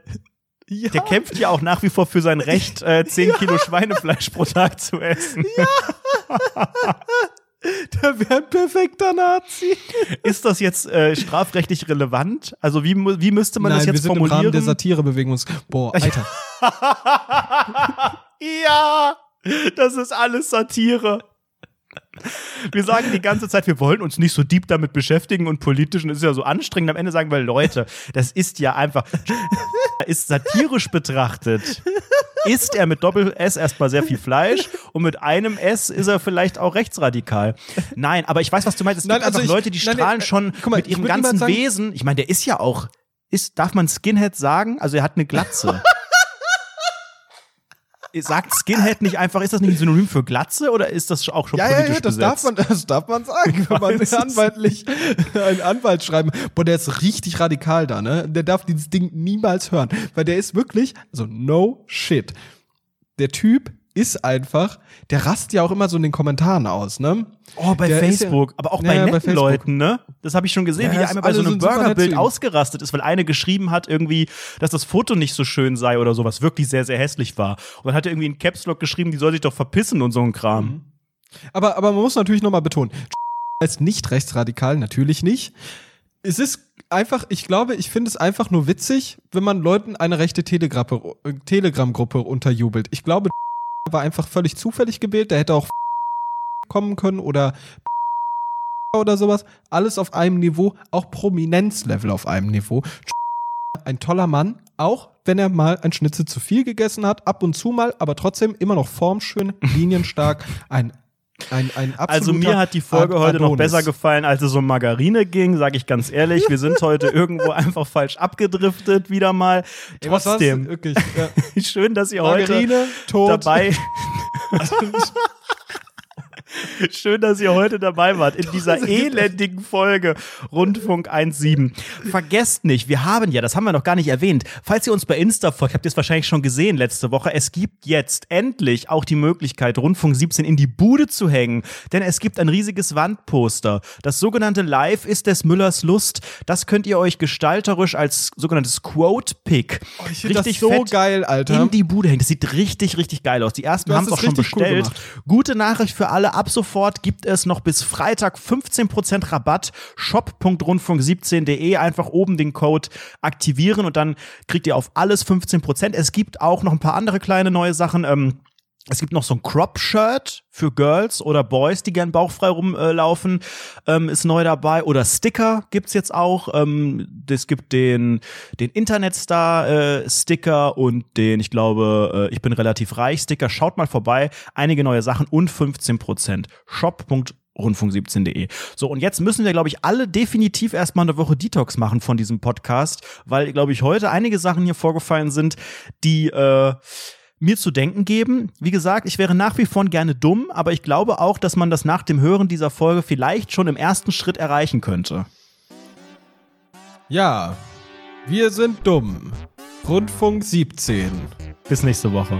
Speaker 2: Ja.
Speaker 1: Der kämpft ja auch nach wie vor für sein Recht, äh, 10 Kilo Schweinefleisch pro Tag zu essen.
Speaker 2: Der wäre ein perfekter Nazi.
Speaker 1: Ist das jetzt äh, strafrechtlich relevant? Also wie, wie müsste man
Speaker 2: Nein,
Speaker 1: das jetzt
Speaker 2: wir sind
Speaker 1: formulieren?
Speaker 2: im Rahmen der Satirebewegung. uns- Boah, Alter.
Speaker 1: ja, das ist alles Satire. Wir sagen die ganze Zeit, wir wollen uns nicht so deep damit beschäftigen und politisch und es ist ja so anstrengend. Am Ende sagen wir, Leute, das ist ja einfach, ist satirisch betrachtet, isst er mit Doppel-S erstmal sehr viel Fleisch und mit einem S ist er vielleicht auch rechtsradikal. Nein, aber ich weiß, was du meinst. Es
Speaker 2: Nein,
Speaker 1: gibt
Speaker 2: also
Speaker 1: einfach
Speaker 2: ich-
Speaker 1: Leute, die
Speaker 2: nein,
Speaker 1: strahlen
Speaker 2: äh,
Speaker 1: schon
Speaker 2: mal,
Speaker 1: mit ihrem ganzen
Speaker 2: sagen-
Speaker 1: Wesen. Ich meine, der ist ja auch, ist, darf man Skinhead sagen? Also er hat eine Glatze. Sagt Skinhead nicht einfach, ist das nicht ein Synonym für Glatze oder ist das auch schon
Speaker 2: Ja, ja,
Speaker 1: politisch
Speaker 2: ja, das
Speaker 1: besetzt?
Speaker 2: darf man, das darf man sagen, wenn man anwaltlich einen Anwalt schreiben. Boah, der ist richtig radikal da, ne? Der darf dieses Ding niemals hören, weil der ist wirklich, also no shit. Der Typ ist einfach, der rast ja auch immer so in den Kommentaren aus, ne?
Speaker 1: Oh, bei
Speaker 2: Der
Speaker 1: Facebook, aber auch
Speaker 2: Ja,
Speaker 1: bei
Speaker 2: ja, bei
Speaker 1: netten
Speaker 2: Facebook.
Speaker 1: Leuten, ne? Das habe ich schon gesehen,
Speaker 2: Ja,
Speaker 1: wie der einmal bei so einem Burgerbild ausgerastet ist, weil eine geschrieben hat irgendwie, dass das Foto nicht so schön sei oder so, was wirklich sehr, sehr hässlich war. Und dann hat er irgendwie in Caps Lock geschrieben, die soll sich doch verpissen und so ein Kram.
Speaker 2: Mhm. Aber, aber man muss natürlich nochmal betonen, als nicht rechtsradikal natürlich nicht. Es ist einfach, ich glaube, ich finde es einfach nur witzig, wenn man Leuten eine rechte äh, Telegram-Gruppe unterjubelt. Ich glaube, war einfach völlig zufällig gewählt. Der hätte auch kommen können oder oder sowas. Alles auf einem Niveau, auch Prominenzlevel auf einem Niveau. Ein toller Mann, auch wenn er mal ein Schnitzel zu viel gegessen hat, ab und zu mal, aber trotzdem immer noch formschön, linienstark, ein ein, ein
Speaker 1: Also mir hat die Folge
Speaker 2: Ad-
Speaker 1: heute noch
Speaker 2: Adonis.
Speaker 1: besser gefallen, als es um Margarine ging, sage ich ganz ehrlich. Wir sind heute irgendwo einfach falsch abgedriftet, wieder mal.
Speaker 2: Ey?
Speaker 1: Trotzdem,
Speaker 2: Wirklich, ja.
Speaker 1: schön, dass ihr heute
Speaker 2: Margarine, tot.
Speaker 1: dabei. Schön, dass ihr heute dabei wart in dieser elendigen Folge Rundfunk 1.7. Vergesst nicht, wir haben ja, das haben wir noch gar nicht erwähnt, falls ihr uns bei Insta folgt, habt ihr es wahrscheinlich schon gesehen letzte Woche, es gibt jetzt endlich auch die Möglichkeit, Rundfunk 17 in die Bude zu hängen, denn es gibt ein riesiges Wandposter. Das sogenannte Live ist des Müllers Lust. Das könnt ihr euch gestalterisch als sogenanntes Quote-Pick
Speaker 2: Oh, ich find das so geil, Alter.
Speaker 1: in die Bude hängen. Das sieht richtig, richtig geil aus. Die ersten haben
Speaker 2: es
Speaker 1: auch schon
Speaker 2: richtig cool
Speaker 1: bestellt.
Speaker 2: gemacht.
Speaker 1: Gute Nachricht für alle. Ab sofort gibt es noch bis Freitag 15% Rabatt. shop.rundfunk17.de. Einfach oben den Code aktivieren und dann kriegt ihr auf alles 15%. Es gibt auch noch ein paar andere kleine neue Sachen. Ähm, es gibt noch so ein Crop-Shirt für Girls oder Boys, die gern bauchfrei rumlaufen, ähm, ist neu dabei. Oder Sticker gibt's jetzt auch. Ähm, es gibt den, den Internetstar-Sticker und den, ich glaube, äh, ich bin relativ reich Sticker. Schaut mal vorbei. Einige neue Sachen und 15%. Shop.rundfunk17.de. So, und jetzt müssen wir, glaube ich, alle definitiv erstmal eine Woche Detox machen von diesem Podcast, weil, glaube ich, heute einige Sachen hier vorgefallen sind, die äh, mir zu denken geben. Wie gesagt, ich wäre nach wie vor gerne dumm, aber ich glaube auch, dass man das nach dem Hören dieser Folge vielleicht schon im ersten Schritt erreichen könnte.
Speaker 2: Ja, wir sind dumm. Rundfunk 17.
Speaker 1: Bis nächste Woche.